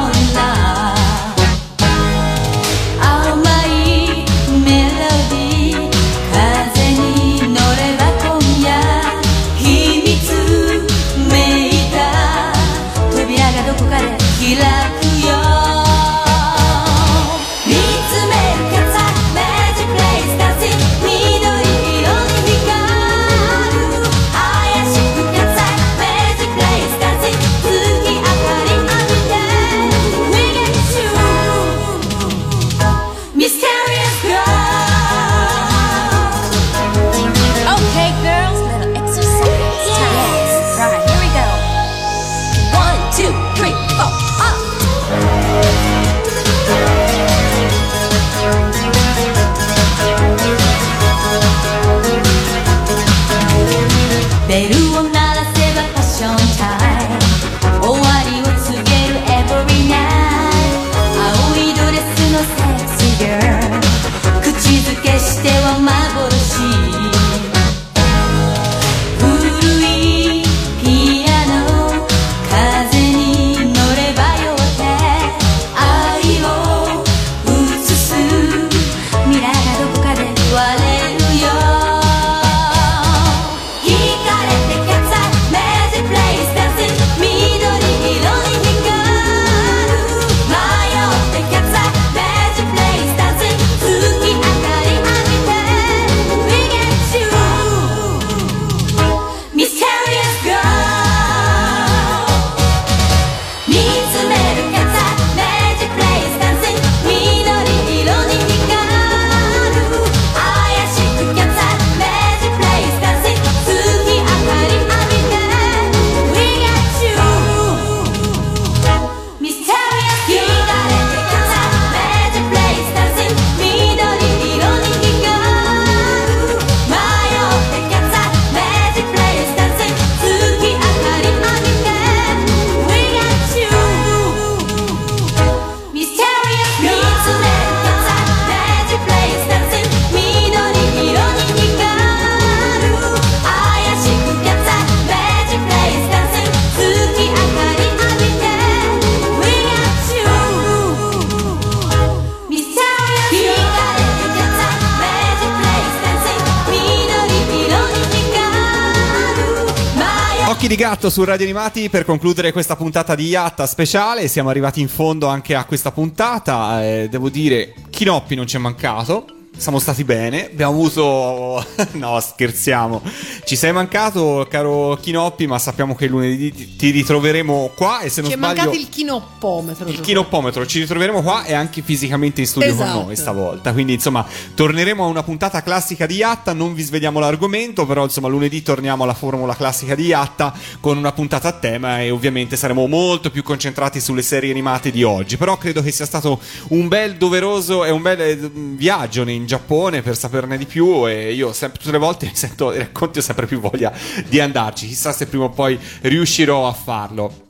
8 su Radio Animati per concludere questa puntata di Iatta speciale. Siamo arrivati in fondo anche a questa puntata. Eh, devo dire, Chinoppi non ci è mancato. Siamo stati bene, abbiamo avuto. no, scherziamo. Ci sei mancato, caro Chinoppi, ma sappiamo che lunedì ti- ritroveremo qua. E se non Ci è sbaglio. mancato il chinoppometro. Il chinoppometro ci ritroveremo qua e anche fisicamente in studio Esatto. con noi stavolta. Quindi, insomma, torneremo a una puntata classica di Yatta. Non vi svegliamo l'argomento, però, insomma, lunedì torniamo alla formula classica di Yatta con una puntata a tema e ovviamente saremo molto più concentrati sulle serie animate di oggi. Però credo che sia stato un bel doveroso e un bel eh, viaggio in Giappone per saperne di più. E io sempre, tutte le volte mi sento i racconti ho sempre più voglia di andarci. Chissà se prima o poi riuscirò a farlo.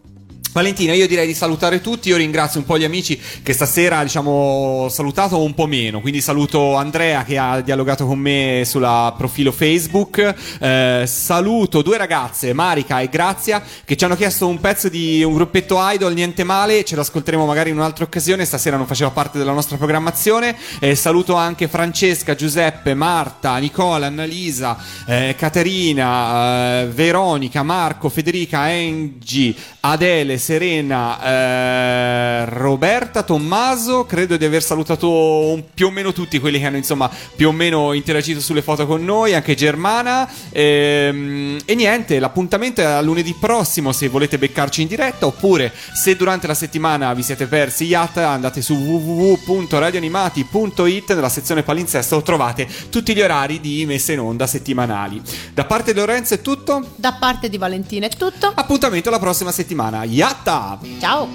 Valentina, io direi di salutare tutti. Io ringrazio un po' gli amici che stasera, diciamo, salutato un po' meno. Quindi saluto Andrea che ha dialogato con me sulla profilo Facebook. Eh, saluto due ragazze, Marica e Grazia, che ci hanno chiesto un pezzo di un gruppetto idol, niente male. Ce l'ascolteremo magari in un'altra occasione. Stasera non faceva parte della nostra programmazione. Eh, saluto anche Francesca, Giuseppe, Marta, Nicola, Annalisa, eh, Caterina, eh, Veronica, Marco, Federica, Angie, Adele, Serena, eh, Roberta, Tommaso. Credo di aver salutato un- più o meno tutti quelli che hanno insomma più o meno interagito sulle foto con noi, anche Germana. Ehm, e niente, l'appuntamento è a lunedì prossimo se volete beccarci in diretta. Oppure se durante la settimana vi siete persi Yacht, andate su www.radioanimati.it nella sezione palinsesto trovate tutti gli orari di messa in onda settimanali. Da parte di Lorenzo è tutto. Da parte di Valentina è tutto. Appuntamento alla prossima settimana. Yatta! Ciao!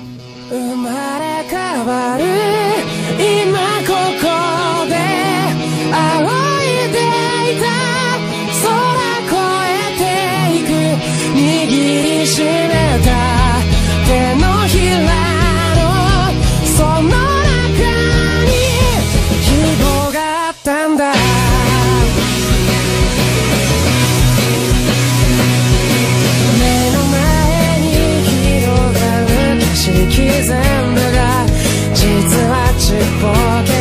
生まれ変わる今ここで仰いでいた空越えていく握りしめた手のひら刻んだが実はちっぽけ